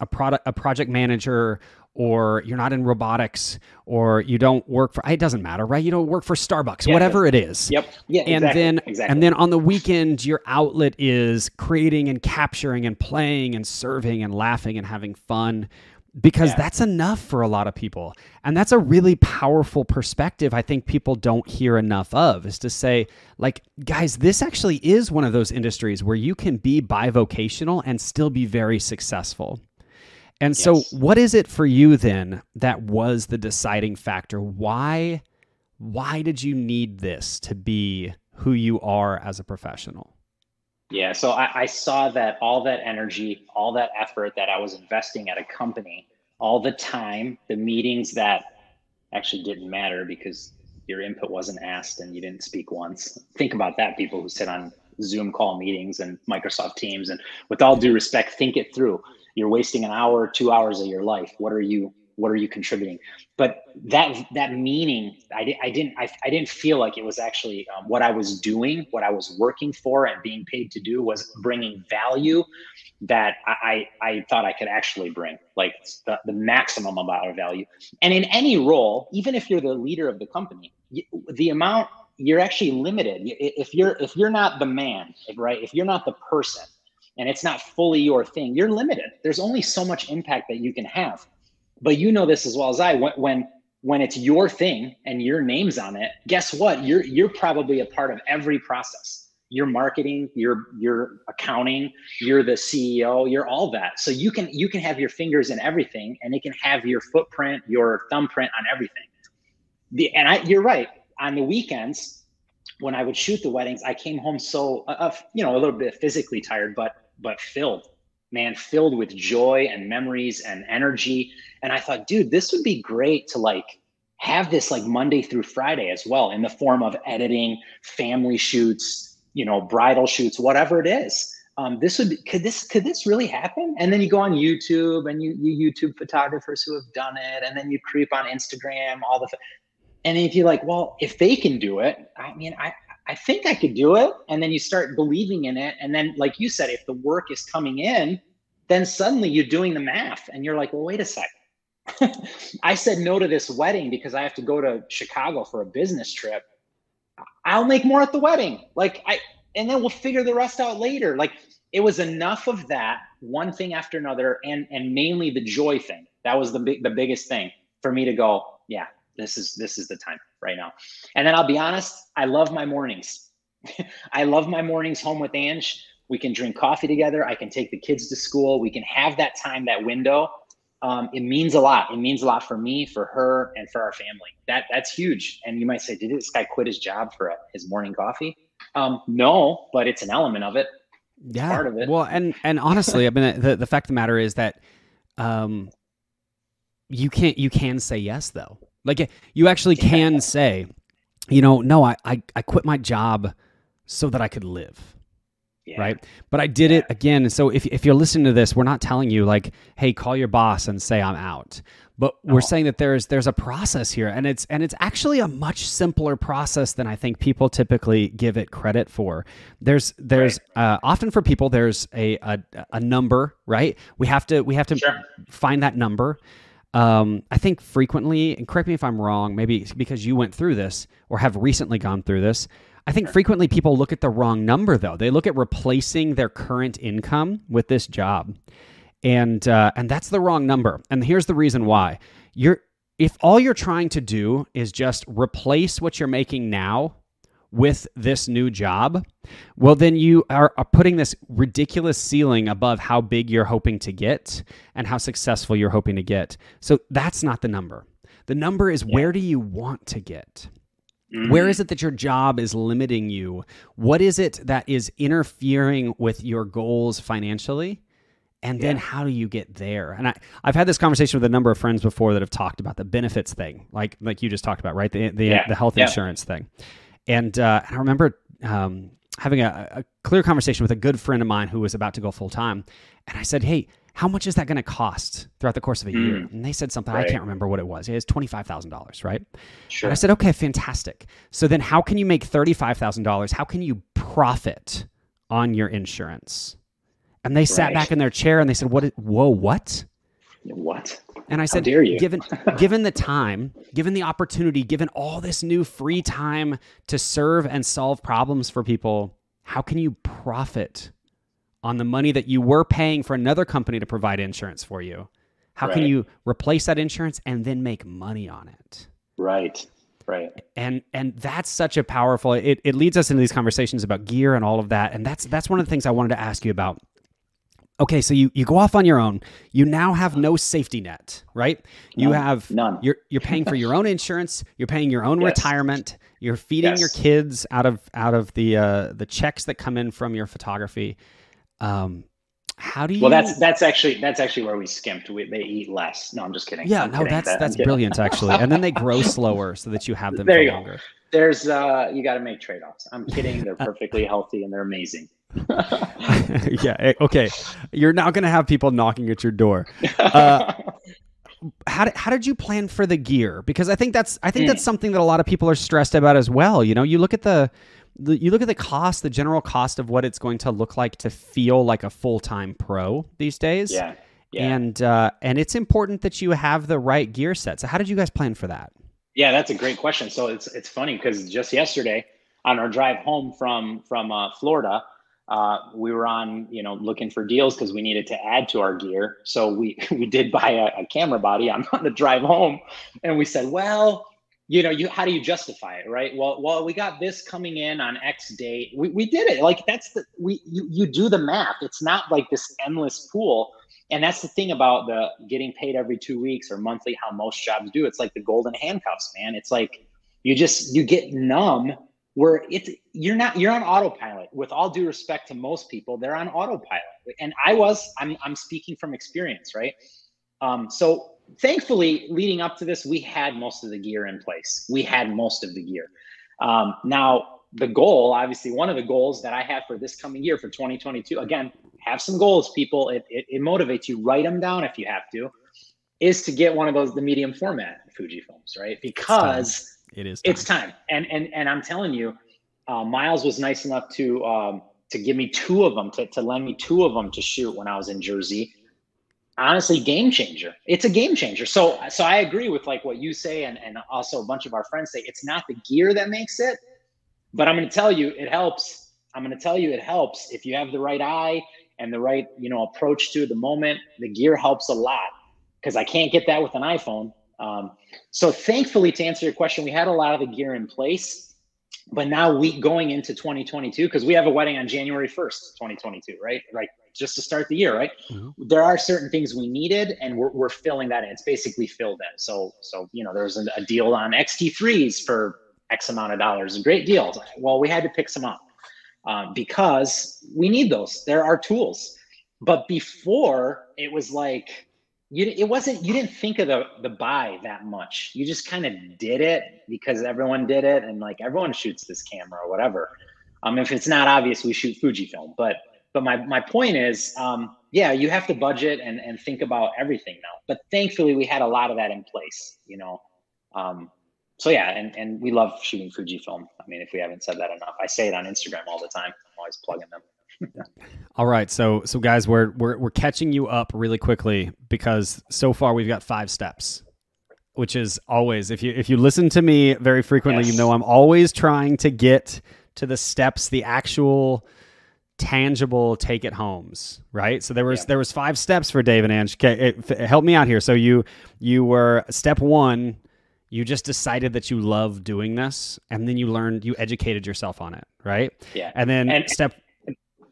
a product a project manager or you're not in robotics or you don't work for it doesn't matter right you don't work for starbucks yeah, whatever it is yep yeah and exactly, then exactly. and then on the weekend your outlet is creating and capturing and playing and serving and laughing and having fun because yeah. that's enough for a lot of people. And that's a really powerful perspective I think people don't hear enough of is to say, like, guys, this actually is one of those industries where you can be bivocational and still be very successful. And yes. so what is it for you then that was the deciding factor? Why why did you need this to be who you are as a professional? Yeah, so I, I, saw that all that energy, all that effort that I was investing at a company, all the time, the meetings that actually didn't matter because your input wasn't asked and you didn't speak once. Think about that, people who sit on Zoom call meetings and Microsoft Teams. And with all due respect, think it through. You're wasting an hour, two hours of your life. What are you what are you contributing? But that that meaning i, I didn't I, I didn't feel like it was actually um, what i was doing what i was working for and being paid to do was bringing value that i i, thought i could actually bring like the, the maximum amount of value. And in any role even if you're the leader of the company the amount you're actually limited. If you're if you're not the man right? If you're not the person and it's not fully your thing you're limited there's only so much impact that you can have but you know this as well as I. When when when it's your thing and your name's on it, guess what? You're you're probably a part of every process. Your marketing, your your accounting, you're the CEO, you're all that. So you can you can have your fingers in everything, and it can have your footprint, your thumbprint on everything. The and I, you're right. On the weekends, when I would shoot the weddings, I came home so uh, uh you know a little bit physically tired, but but filled man, filled with joy and memories and energy. And I thought, dude, this would be great to like have this like Monday through Friday as well in the form of editing, family shoots, you know, bridal shoots, whatever it is. Um, this would could this could this really happen? And then you go on YouTube and you you YouTube photographers who have done it, and then you creep on Instagram, all the, and if you're like, well, if they can do it, I mean, I I think I could do it. And then you start believing in it. And then, like you said, if the work is coming in, then suddenly you're doing the math and you're like, well, wait a sec. I said no to this wedding because I have to go to Chicago for a business trip. I'll make more at the wedding. Like I and then we'll figure the rest out later. Like it was enough of that, one thing after another, and and mainly the joy thing. That was the big the biggest thing for me to go, yeah, this is this is the time right now. And then I'll be honest, I love my mornings. I love my mornings home with Ange. We can drink coffee together. I can take the kids to school. We can have that time, that window. Um, it means a lot. It means a lot for me, for her, and for our family. That that's huge. And you might say, did this guy quit his job for a, his morning coffee? Um, no, but it's an element of it. Yeah, part of it. Well, and and honestly, I mean, the the fact of the matter is that um, you can't you can say yes though. Like you actually can say, you know, no, I, I, I quit my job so that I could live. Yeah. Right. But I did yeah. it again. So if, if you're listening to this, we're not telling you like, hey, call your boss and say I'm out. But we're saying that there's there's a process here and it's and it's actually a much simpler process than I think people typically give it credit for. There's there's right. uh, often for people there's a, a a number, right? We have to we have to sure. find that number. Um, I think frequently, and correct me if I'm wrong, maybe because you went through this or have recently gone through this. I think frequently people look at the wrong number though. They look at replacing their current income with this job, and uh, and that's the wrong number. And here's the reason why: you're if all you're trying to do is just replace what you're making now with this new job, well, then you are, are, putting this ridiculous ceiling above how big you're hoping to get and how successful you're hoping to get. So that's not the number. The number is yeah. where do you want to get? Mm-hmm. Where is it that your job is limiting you? What is it that is interfering with your goals financially? And then yeah. how do you get there? And I, I've had this conversation with a number of friends before that have talked about the benefits thing, like like you just talked about, right? The the, yeah. the health insurance thing. And uh, I remember um, having a, a clear conversation with a good friend of mine who was about to go full time. And I said, Hey, how much is that going to cost throughout the course of a mm. year? And they said something, right. I can't remember what it was. It was $25,000, right? Sure. And I said, okay, fantastic. So then how can you make $35,000? How can you profit on your insurance? And they sat right. back in their chair and they said, what? Is, whoa, what? What? And I said, given, given the time, given the opportunity, given all this new free time to serve and solve problems for people, how can you profit on the money that you were paying for another company to provide insurance for you. How right. can you replace that insurance and then make money on it? Right. Right. And and that's such a powerful it, it leads us into these conversations about gear and all of that. And that's that's one of the things I wanted to ask you about. Okay, so you, you go off on your own. You now have no safety net, right? You None. have None. You're you're paying for your own insurance. You're paying your own yes. retirement. You're feeding yes. your kids out of out of the uh, the checks that come in from your photography. Um, how do you? Well, that's that's actually that's actually where we skimped. We, they eat less. No, I'm just kidding. Yeah, I'm no, kidding. that's that, that's brilliant actually. And then they grow slower so that you have them there you longer. Go. There's uh, you got to make trade offs. I'm kidding. They're perfectly healthy and they're amazing. yeah. Eh, okay. You're now going to have people knocking at your door. Uh, how did, how did you plan for the gear? Because I think that's I think that's hmm. something that a lot of people are stressed about as well. You know, you look at the the, you look at the cost, the general cost of what it's going to look like to feel like a full time pro these days. Yeah. yeah. And uh, and it's important that you have the right gear set. So how did you guys plan for that? Yeah, that's a great question. So it's it's funny because just yesterday on our drive home from from uh, Florida, uh, we were on you know looking for deals because we needed to add to our gear. So we we did buy a, a camera body on, on the drive home, and we said, well, you know, you how do you justify it, right? Well, well, we got this coming in on X date. We, we did it. Like that's the we you you do the math. It's not like this endless pool. And that's the thing about the getting paid every two weeks or monthly, how most jobs do. It's like the golden handcuffs, man. It's like you just you get numb where it's you're not you're on autopilot. With all due respect to most people, they're on autopilot. And I was, I'm I'm speaking from experience, right? Um, so thankfully, leading up to this, we had most of the gear in place. We had most of the gear. Um, now, the goal, obviously, one of the goals that I have for this coming year for 2022, again, have some goals, people. It, it, it motivates you. Write them down if you have to. Is to get one of those the medium format Fuji films, right? Because it is. Time. It's time, and and and I'm telling you, uh, Miles was nice enough to um, to give me two of them to to lend me two of them to shoot when I was in Jersey. Honestly game changer. It's a game changer. So so i agree with like what you say and, and also a bunch of our friends say it's not the gear that makes it but i'm going to tell you it helps. I'm going to tell you it helps if you have the right eye and the right you know approach to the moment. The gear helps a lot because i can't get that with an iphone um, so thankfully to answer your question we had a lot of the gear in place but now we going into 2022 because we have a wedding on january 1st 2022 right right just to start the year, right? Mm-hmm. There are certain things we needed, and we're, we're filling that in. It's basically filled in. So, so you know, there's a, a deal on XT3s for X amount of dollars, a great deal. Well, we had to pick some up um, because we need those. There are tools, but before it was like you. It wasn't. You didn't think of the the buy that much. You just kind of did it because everyone did it, and like everyone shoots this camera or whatever. Um, if it's not obvious, we shoot Fujifilm, but but my, my point is, um, yeah, you have to budget and, and think about everything now. But thankfully, we had a lot of that in place, you know. Um, so yeah, and, and we love shooting Fujifilm. I mean, if we haven't said that enough, I say it on Instagram all the time. I'm always plugging them. All right, so so guys, we're we're we're catching you up really quickly because so far we've got five steps, which is always if you if you listen to me very frequently, yes. you know I'm always trying to get to the steps, the actual tangible take it homes right? So there was yeah. there was five steps for Dave and Ange. Okay eh, it, it, help me out here. So you you were step one you just decided that you love doing this and then you learned you educated yourself on it right? Yeah. And then and, step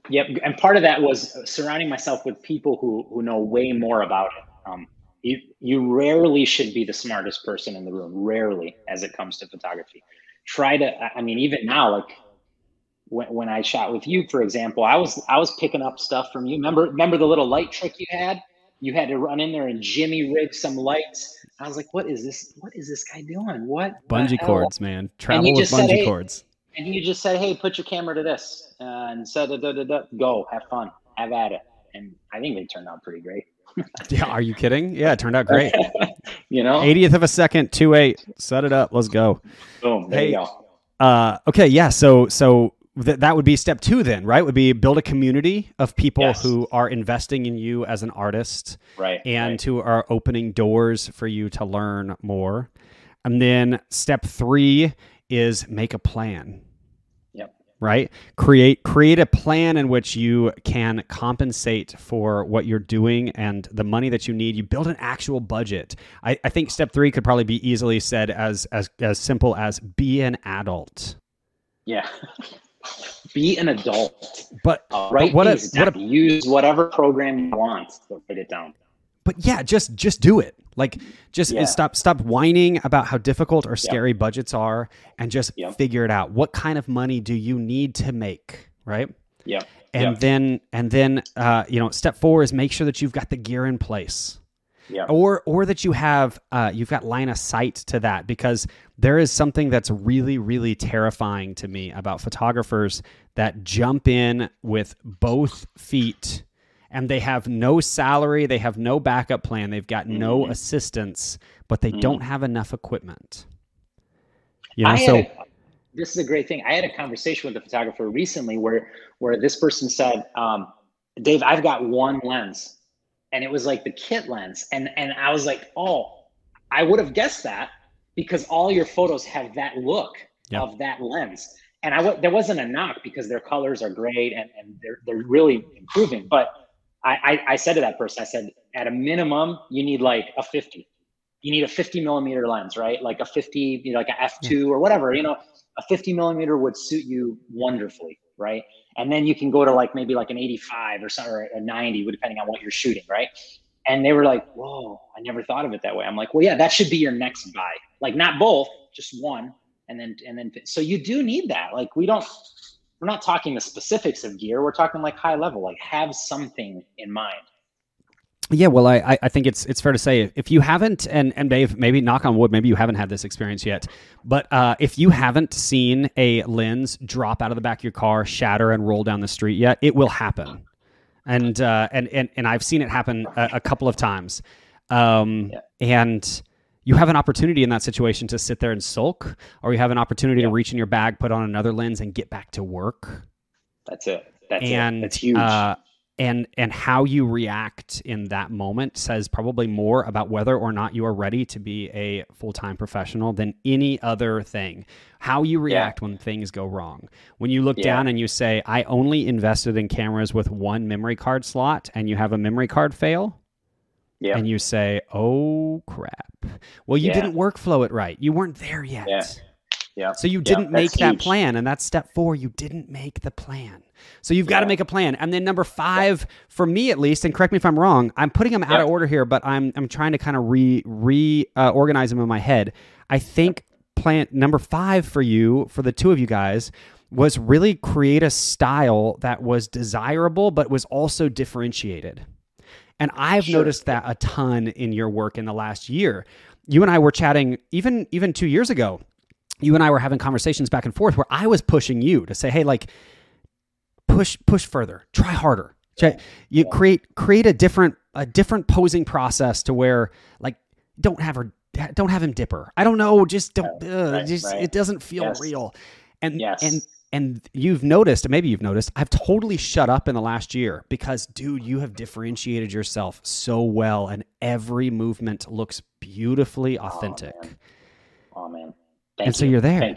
yep and part of that was surrounding myself with people who who know way more about it um you you rarely should be the smartest person in the room rarely as it comes to photography try to. I mean, even now, like when, when I shot with you, for example, I was I was picking up stuff from you. Remember remember the little light trick you had? You had to run in there and jimmy rig some lights. I was like, what is this? What is this guy doing? What bungee cords, man? Travel with bungee said, hey, cords. And you just said, hey, put your camera to this and said, da, da, da, go, have fun, have at it. And I think they turned out pretty great. yeah, are you kidding? Yeah, it turned out great. you know, 80th of a second, two eight. Set it up. Let's go. Boom. There hey, you go. Uh, okay, yeah. So so th- that would be step two then, right? Would be build a community of people yes. who are investing in you as an artist, right? And right. who are opening doors for you to learn more. And then step three is make a plan right? Create create a plan in which you can compensate for what you're doing and the money that you need. You build an actual budget. I, I think step three could probably be easily said as as as simple as be an adult. Yeah. Be an adult. But uh, right what, a, what a, use whatever program you want to write it down but yeah just just do it like just yeah. stop stop whining about how difficult or scary yep. budgets are and just yep. figure it out. What kind of money do you need to make, right? Yeah. And yep. then and then uh, you know, step 4 is make sure that you've got the gear in place. Yeah. Or or that you have uh, you've got line of sight to that because there is something that's really really terrifying to me about photographers that jump in with both feet and they have no salary, they have no backup plan, they've got mm-hmm. no assistance, but they mm-hmm. don't have enough equipment. You know, so a, this is a great thing. I had a conversation with a photographer recently where where this person said, um, "Dave, I've got one lens," and it was like the kit lens, and and I was like, "Oh, I would have guessed that because all your photos have that look of that lens." And I w- there wasn't a knock because their colors are great and, and they're they're really improving, but I, I, said to that person, I said, at a minimum, you need like a 50. You need a 50 millimeter lens, right? Like a 50, you know, like a f2 or whatever, you know, a 50 millimeter would suit you wonderfully, right? And then you can go to like maybe like an 85 or something, or a 90, depending on what you're shooting, right? And they were like, whoa, I never thought of it that way. I'm like, well, yeah, that should be your next buy. Like not both, just one. And then, and then, so you do need that. Like we don't, we're not talking the specifics of gear. We're talking like high level, like have something in mind. Yeah, well, I, I think it's it's fair to say if you haven't, and and Dave, maybe knock on wood, maybe you haven't had this experience yet, but uh, if you haven't seen a lens drop out of the back of your car, shatter, and roll down the street yet, it will happen, and uh, and and and I've seen it happen a, a couple of times, um, yeah. and you have an opportunity in that situation to sit there and sulk, or you have an opportunity yeah. to reach in your bag, put on another lens, and get back to work. That's it. That's and, it. That's huge. Uh, and and how you react in that moment says probably more about whether or not you are ready to be a full-time professional than any other thing how you react yeah. when things go wrong when you look yeah. down and you say i only invested in cameras with one memory card slot and you have a memory card fail yeah. and you say oh crap well, you yeah. didn't workflow it right. You weren't there yet. Yeah. Yeah. So you didn't yeah, make that plan. And that's step four. You didn't make the plan. So you've got to make a plan. And then number five, for me at least, and correct me if I'm wrong, I'm putting them out of order here, but I'm I'm trying to kind of re re uh, organize them in my head. I think plan number five for you, for the two of you guys, was really create a style that was desirable but was also differentiated. And I've sure. noticed that a ton in your work in the last year. You and I were chatting even even 2 years ago. You and I were having conversations back and forth where I was pushing you to say, "Hey, like push push further. Try harder." You yeah. create create a different a different posing process to where like don't have her don't have him dipper. I don't know, just don't uh, right, just right. it doesn't feel yes. real. And yes. and and you've noticed, maybe you've noticed, I've totally shut up in the last year because, dude, you have differentiated yourself so well, and every movement looks beautifully authentic. Oh man, oh, man. and you. so you're there. You.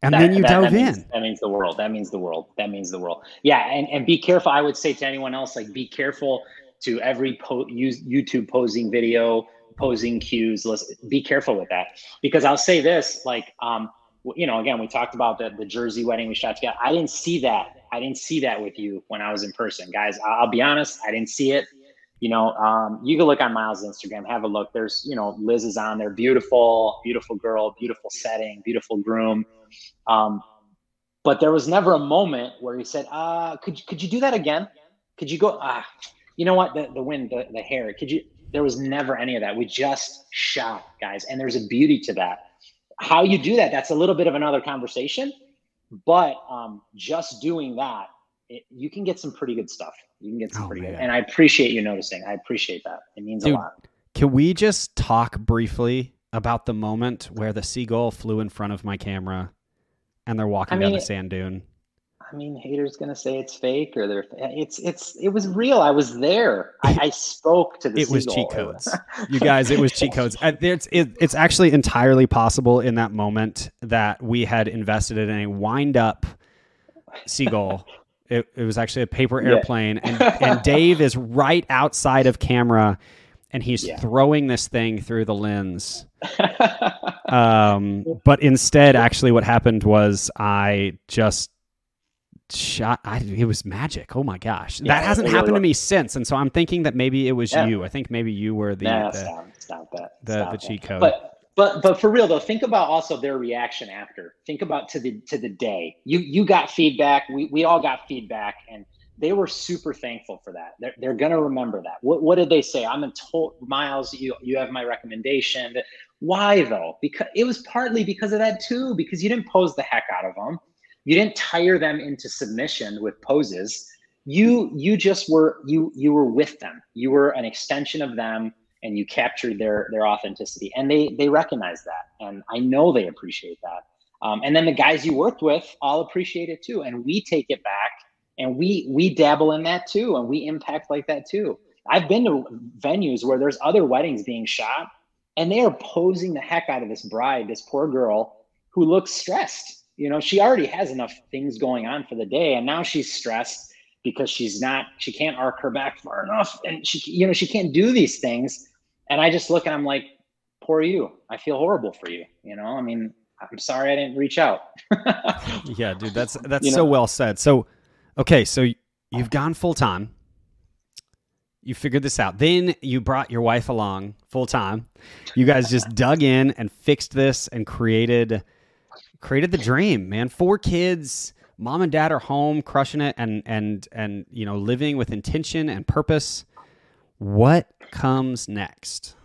And that, then you that, dove that means, in. That means the world. That means the world. That means the world. Yeah, and and be careful. I would say to anyone else, like, be careful to every po- use YouTube posing video, posing cues. Let's be careful with that because I'll say this, like, um, you know, again, we talked about the, the Jersey wedding we shot together. I didn't see that. I didn't see that with you when I was in person, guys. I'll, be honest. I didn't see it. You know, um, you can look on Miles' Instagram, have a look. There's, you know, Liz is on there, beautiful, beautiful girl, beautiful setting, beautiful groom. Um, but there was never a moment where he said, uh, could, could you do that again? Could you go, ah, you know what, the, the wind, the, the hair, could you, there was never any of that. We just shot, guys. And there's a beauty to that. How you do that, that's a little bit of another conversation. But um, just doing that, it, you can get some pretty good stuff. You can get some oh, pretty man. good. And I appreciate you noticing. I appreciate that. It means Dude, a lot. Can we just talk briefly about the moment where the seagull flew in front of my camera and they're walking I mean, down the sand dune? I mean, haters gonna say it's fake or they're it's it's it was real. I was there. I, I spoke to the. it was cheat codes, you guys. It was cheat codes. It's it, it's actually entirely possible in that moment that we had invested in a wind up seagull. It, it was actually a paper airplane, yeah. and and Dave is right outside of camera, and he's yeah. throwing this thing through the lens. um, but instead, actually, what happened was I just shot I, it was magic. Oh my gosh. Yeah, that hasn't happened to me since and so i'm thinking that maybe it was yeah. you. I think maybe you were the nah, uh, the, stop that. the, the cheat code. But but but for real though think about also their reaction after. Think about to the to the day. You you got feedback. We, we all got feedback and they were super thankful for that. They're, they're gonna remember that. What, what did they say? I'm a told miles you you have my recommendation. Why though? Because it was partly because of that too because you didn't pose the heck out of them you didn't tire them into submission with poses. You you just were you you were with them. You were an extension of them and you captured their their authenticity. And they they recognize that. And i know they appreciate that. Um, and then the guys you worked with all appreciate it too. And we take it back and we we dabble in that too. And we impact like that too. I've been to venues where there's other weddings being shot and they are posing the heck out of this bride this poor girl who looks stressed you know she already has enough things going on for the day and now she's stressed because she's not she can't arc her back far enough and she you know she can't do these things. And i just look and i'm like poor you. I feel horrible for you you know? I mean i'm sorry i didn't reach out. Yeah dude that's that's you so know? well said. So okay so you've gone full time. You figured this out. Then you brought your wife along full time. You guys just dug in and fixed this and created created the dream, man. Four kids, mom and dad are home, crushing it, and and and you know, living with intention and purpose. What comes next?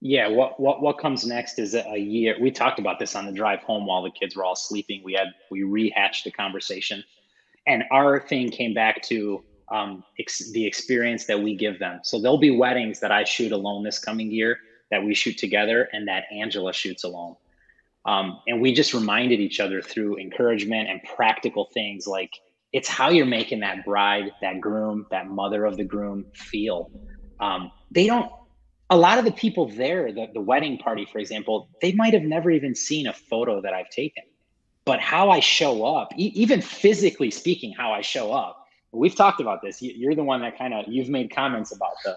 Yeah, what what what comes next is a year. We talked about this on the drive home while the kids were all sleeping. We had we rehatched the conversation, and our thing came back to um, ex- the experience that we give them. So there'll be weddings that I shoot alone this coming year that we shoot together, and that Angela shoots alone. Um, and we just reminded each other through encouragement and practical things like it's how you're making that bride, that groom, that mother of the groom feel. Um, they don't, a lot of the people there, the, the wedding party, for example, they might have never even seen a photo that I've taken. But how I show up, e- even physically speaking, how I show up, we've talked about this. You're the one that kind of, you've made comments about the,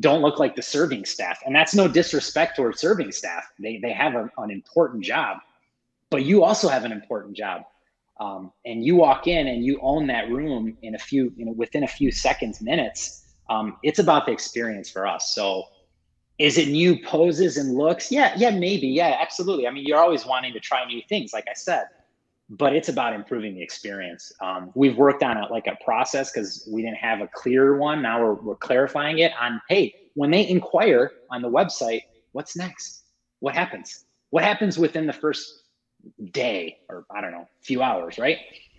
don't look like the serving staff. And that's no disrespect toward serving staff. They, they have a, an important job, but you also have an important job. Um, and you walk in and you own that room in a few, you know, within a few seconds, minutes. Um, it's about the experience for us. So is it new poses and looks? Yeah, yeah, maybe. Yeah, absolutely. I mean, you're always wanting to try new things, like I said, but it's about improving the experience. Um, we've worked on like a process because we didn't have a clear one. Now we're, we're clarifying it on, hey, when they inquire on the website, what's next? What happens? What happens within the first day or I don't know, few hours, right?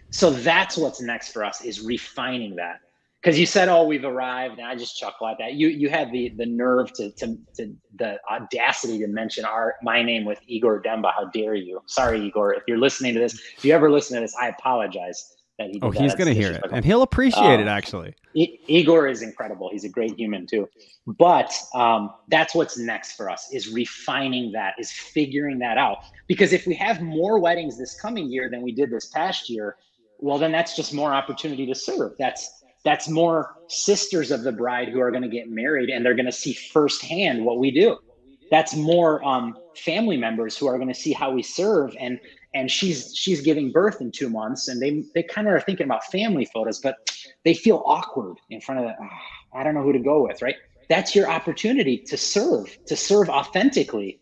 So that's what's next for us is refining that because you said, "Oh, we've arrived," and I just chuckle at that. You you had the the nerve to to, to the audacity to mention our my name with Igor Demba. How dare you? Sorry, Igor. If you're listening to this, if you ever listen to this, I apologize. That he oh, he's going to hear it, and he'll appreciate um, it. Actually, I, Igor is incredible. He's a great human too. But um, that's what's next for us is refining that, is figuring that out. Because if we have more weddings this coming year than we did this past year, well, then that's just more opportunity to serve. That's that's more sisters of the bride who are going to get married and they're going to see firsthand what we do that's more um, family members who are going to see how we serve and and she's she's giving birth in two months and they they kind of are thinking about family photos but they feel awkward in front of the oh, I don't know who to go with, right? That's your opportunity to serve, to serve authentically,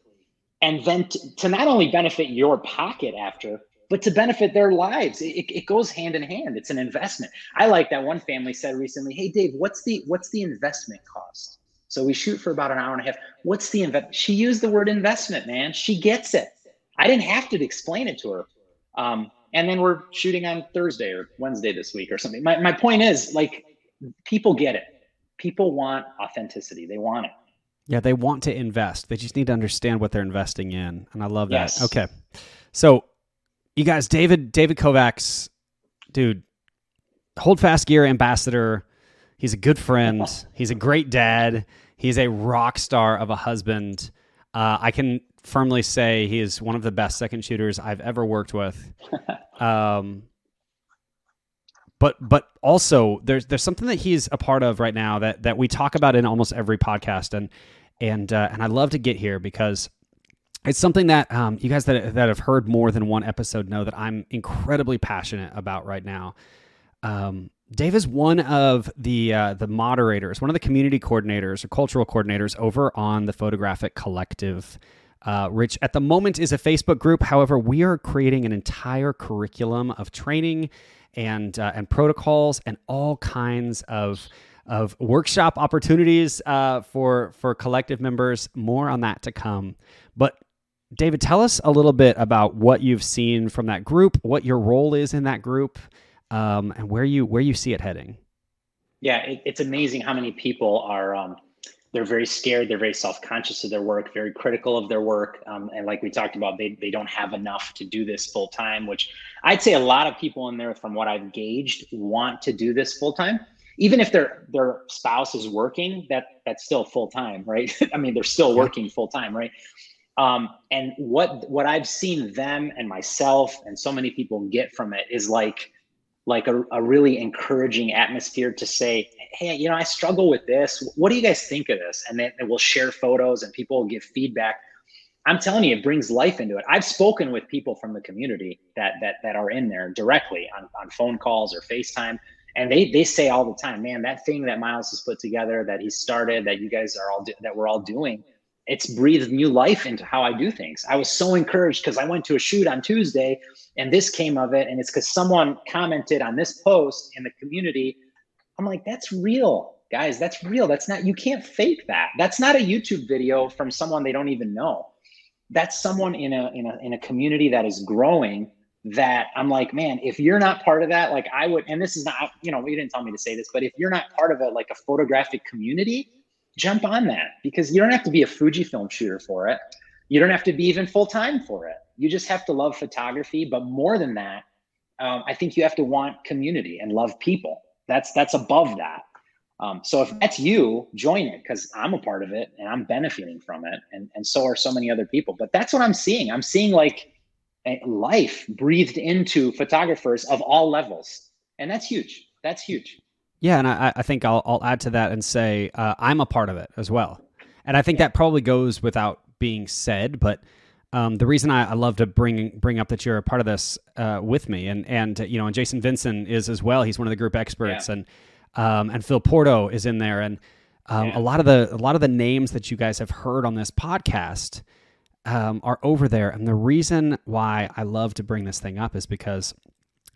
and then to, to not only benefit your pocket after, but to benefit their lives. It, it goes hand in hand. It's an investment. I like that one family said recently, "Hey Dave, what's the what's the investment cost?" So we shoot for about an hour and a half. What's the invest? She used the word investment, man. She gets it. I didn't have to explain it to her. Um, and then we're shooting on Thursday or Wednesday this week or something. My, my point is like people get it. People want authenticity. They want it. Yeah, they want to invest. They just need to understand what they're investing in. And I love that. Yes. Okay. So you guys, David, David Kovacs, dude, hold fast gear ambassador. He's a good friend. He's a great dad. He's a rock star of a husband. Uh, I can firmly say he is one of the best second shooters I've ever worked with. Um, but but also there's there's something that he's a part of right now that that we talk about in almost every podcast, and and uh, and I love to get here because it's something that um, you guys that that have heard more than one episode know that I'm incredibly passionate about right now. Um, Dave is one of the uh, the moderators, one of the community coordinators or cultural coordinators over on the Photographic Collective uh, which at the moment is a Facebook group. However, we are creating an entire curriculum of training and uh, and protocols and all kinds of of workshop opportunities uh, for for collective members. More on that to come. But David, tell us a little bit about what you've seen from that group, what your role is in that group, um, and where you where you see it heading. Yeah, it, it's amazing how many people are. Um, they're very scared they're very self-conscious of their work very critical of their work um, and like we talked about they, they don't have enough to do this full time which i'd say a lot of people in there from what i've gauged want to do this full time even if their their spouse is working that that's still full time right i mean they're still working full time right um, and what what i've seen them and myself and so many people get from it is like like a, a really encouraging atmosphere to say, hey, you know, I struggle with this. What do you guys think of this? And then we'll share photos and people will give feedback. I'm telling you, it brings life into it. I've spoken with people from the community that that that are in there directly on, on phone calls or FaceTime. And they they say all the time, man, that thing that Miles has put together, that he started, that you guys are all do- that we're all doing, it's breathed new life into how I do things. I was so encouraged because I went to a shoot on Tuesday and this came of it. And it's because someone commented on this post in the community. I'm like, that's real, guys. That's real. That's not, you can't fake that. That's not a YouTube video from someone they don't even know. That's someone in a, in a, in a community that is growing that I'm like, man, if you're not part of that, like I would, and this is not, you know, you didn't tell me to say this, but if you're not part of a, like a photographic community, jump on that because you don't have to be a Fujifilm shooter for it. You don't have to be even full time for it. You just have to love photography. But more than that, um, I think you have to want community and love people. That's that's above that. Um, so if that's you, join it because I'm a part of it and I'm benefiting from it, and and so are so many other people. But that's what I'm seeing. I'm seeing like life breathed into photographers of all levels, and that's huge. That's huge. Yeah, and I, I think I'll, I'll add to that and say uh, I'm a part of it as well. And I think that probably goes without being said, but um, the reason I, I, love to bring bring up that you're a part of this uh, with me, and and you know, and Jason Vincent is as well. He's one of the group experts, yeah. and um, and Phil Porto is in there, and um, yeah. a lot of the a lot of the names that you guys have heard on this podcast um, are over there. And the reason why I love to bring this thing up is because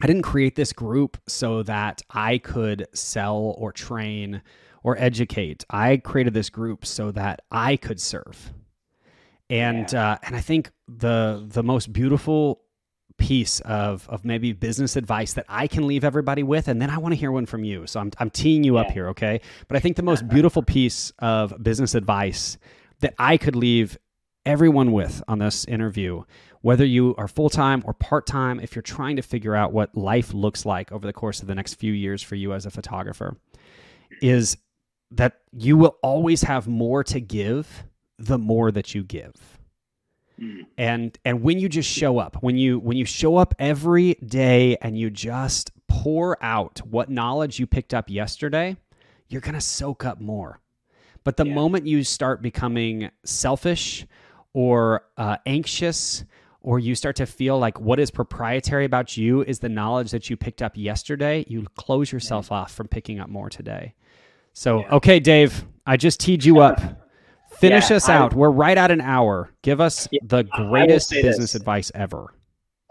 I didn't create this group so that I could sell or train or educate. I created this group so that I could serve. And yeah. uh, and I think the the most beautiful piece of of maybe business advice that I can leave everybody with, and then I want to hear one from you. So I'm I'm teeing you yeah. up here, okay? But I think the most beautiful piece of business advice that I could leave everyone with on this interview whether you are full time or part time, if you're trying to figure out what life looks like over the course of the next few years for you as a photographer, is that you will always have more to give the more that you give. Mm. And and when you just show up, when you when you show up every day and you just pour out what knowledge you picked up yesterday, you're going to soak up more. But the yeah. moment you start becoming selfish or uh, anxious or you start to feel like what is proprietary about you is the knowledge that you picked up yesterday, you close yourself off from picking up more today. So, yeah. okay, Dave, I just teed you up. Finish yeah, us out. I, We're right at an hour. Give us yeah, the greatest business this. advice ever.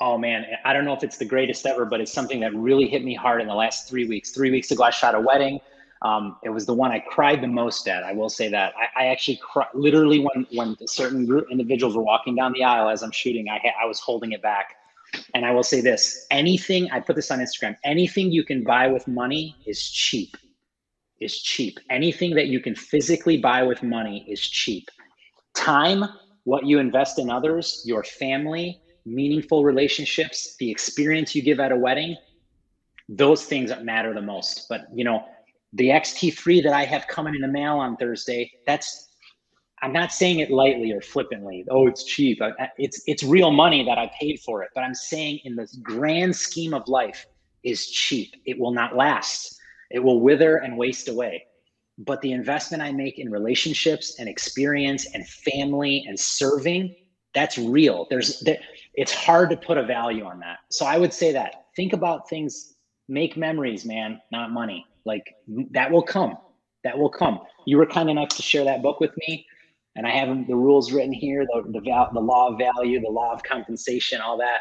Oh man, I don't know if it's the greatest ever, but it's something that really hit me hard in the last three weeks. Three weeks ago, I shot a wedding. Um, it was the one I cried the most at. I will say that. I, I actually cried literally when when certain group individuals were walking down the aisle as I'm shooting. I I was holding it back. And I will say this: anything I put this on Instagram. Anything you can buy with money is cheap. Is cheap. Anything that you can physically buy with money is cheap. Time, what you invest in others, your family, meaningful relationships, the experience you give at a wedding, those things that matter the most. But you know, the XT3 that I have coming in the mail on Thursday, that's I'm not saying it lightly or flippantly. Oh, it's cheap. It's it's real money that I paid for it. But I'm saying in the grand scheme of life is cheap. It will not last. It will wither and waste away. But the investment I make in relationships and experience and family and serving, that's real. There's there, it's hard to put a value on that. So I would say that think about things, make memories, man, not money. Like that will come. That will come. You were kind enough to share that book with me, and I have the rules written here, the the, val- the law of value, the law of compensation, all that.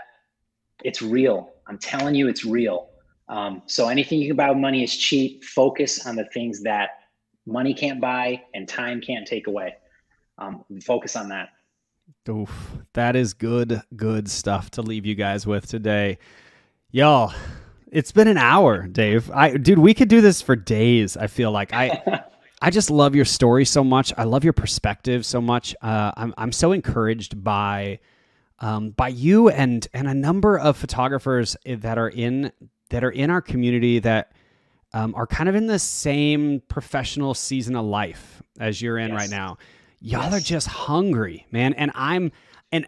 It's real. I'm telling you, it's real. Um, so anything you can buy with money is cheap. Focus on the things that money can't buy and time can't take away. Um, focus on that. Oof, that is good, good stuff to leave you guys with today. Y'all, it's been an hour, Dave. I dude, we could do this for days. I feel like I I just love your story so much. I love your perspective so much. Uh, I'm I'm so encouraged by um, by you and and a number of photographers that are in that are in our community that um, are kind of in the same professional season of life as you're in yes. right now y'all yes. are just hungry, man. And I'm, and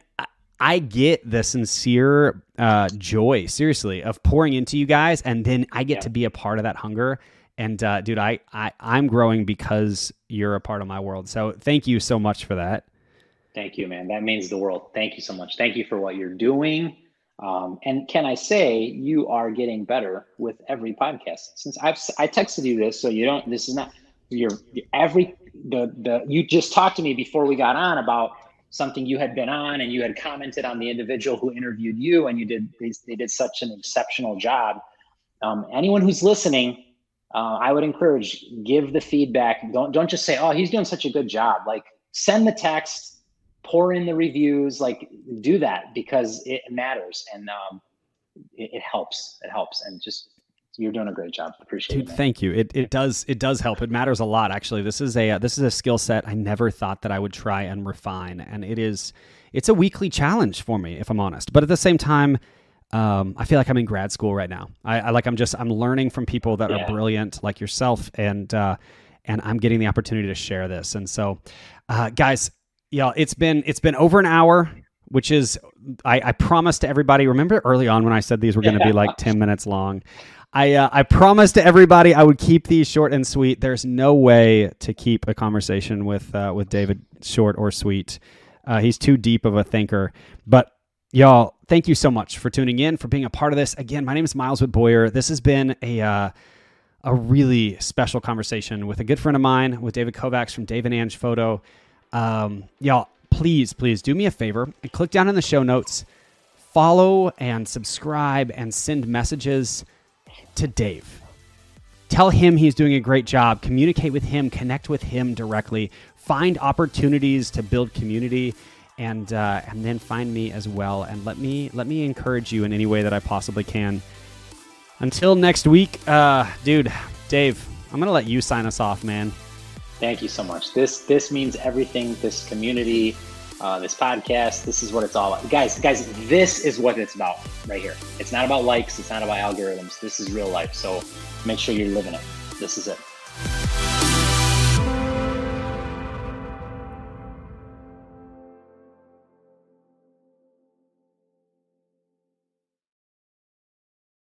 I get the sincere uh, joy, seriously, of pouring into you guys, and then I get yeah. to be a part of that hunger. And uh, dude, I, I I'm growing because you're a part of my world. So thank you so much for that. Thank you, man. That means the world. Thank you so much. Thank you for what you're doing. Um, and can I say you are getting better with every podcast? Since I've I texted you this, so you don't. This is not your every the the you just talked to me before we got on about something you had been on and you had commented on the individual who interviewed you and you did they, they did such an exceptional job. Um, anyone who's listening uh, i would encourage give the feedback. Don't don't just say oh he's doing such a good job. Like send the text pour in the reviews like do that because it matters and um, it, it helps it helps. And just you're doing a great job. Appreciate Dude, it. Thank you. It, it does it does help. It matters a lot actually. This is a uh, this is a skill set I never thought that I would try and refine and it is it's a weekly challenge for me if I'm honest. But at the same time um, I feel like I'm in grad school right now. I, I like I'm just I'm learning from people that yeah. are brilliant like yourself and uh, and I'm getting the opportunity to share this. And so uh, guys, yeah, it's been it's been over an hour which is I, I promised to everybody. Remember early on when I said these were going to be like ten minutes long. I uh, I promised to everybody I would keep these short and sweet. There's no way to keep a conversation with uh, with David short or sweet. Uh, he's too deep of a thinker. But y'all, thank you so much for tuning in, for being a part of this. Again, my name is Miles Witt-Boyer. This has been a uh, a really special conversation with a good friend of mine, with David Kovacs from Dave and Ange Photo. Um, y'all, please, please do me a favor and click down in the show notes, follow and subscribe, and send messages to Dave. Tell him he's doing a great job. Communicate with him, connect with him directly, find opportunities to build community. And, uh, and then find me as well and let me let me encourage you in any way that I possibly can. Until next week, uh, dude, Dave, I'm gonna let you sign us off, man. Thank you so much. This this means everything. This community, uh, this podcast. This is what it's all about, guys. Guys, this is what it's about right here. It's not about likes. It's not about algorithms. This is real life. So make sure you're living it. This is it.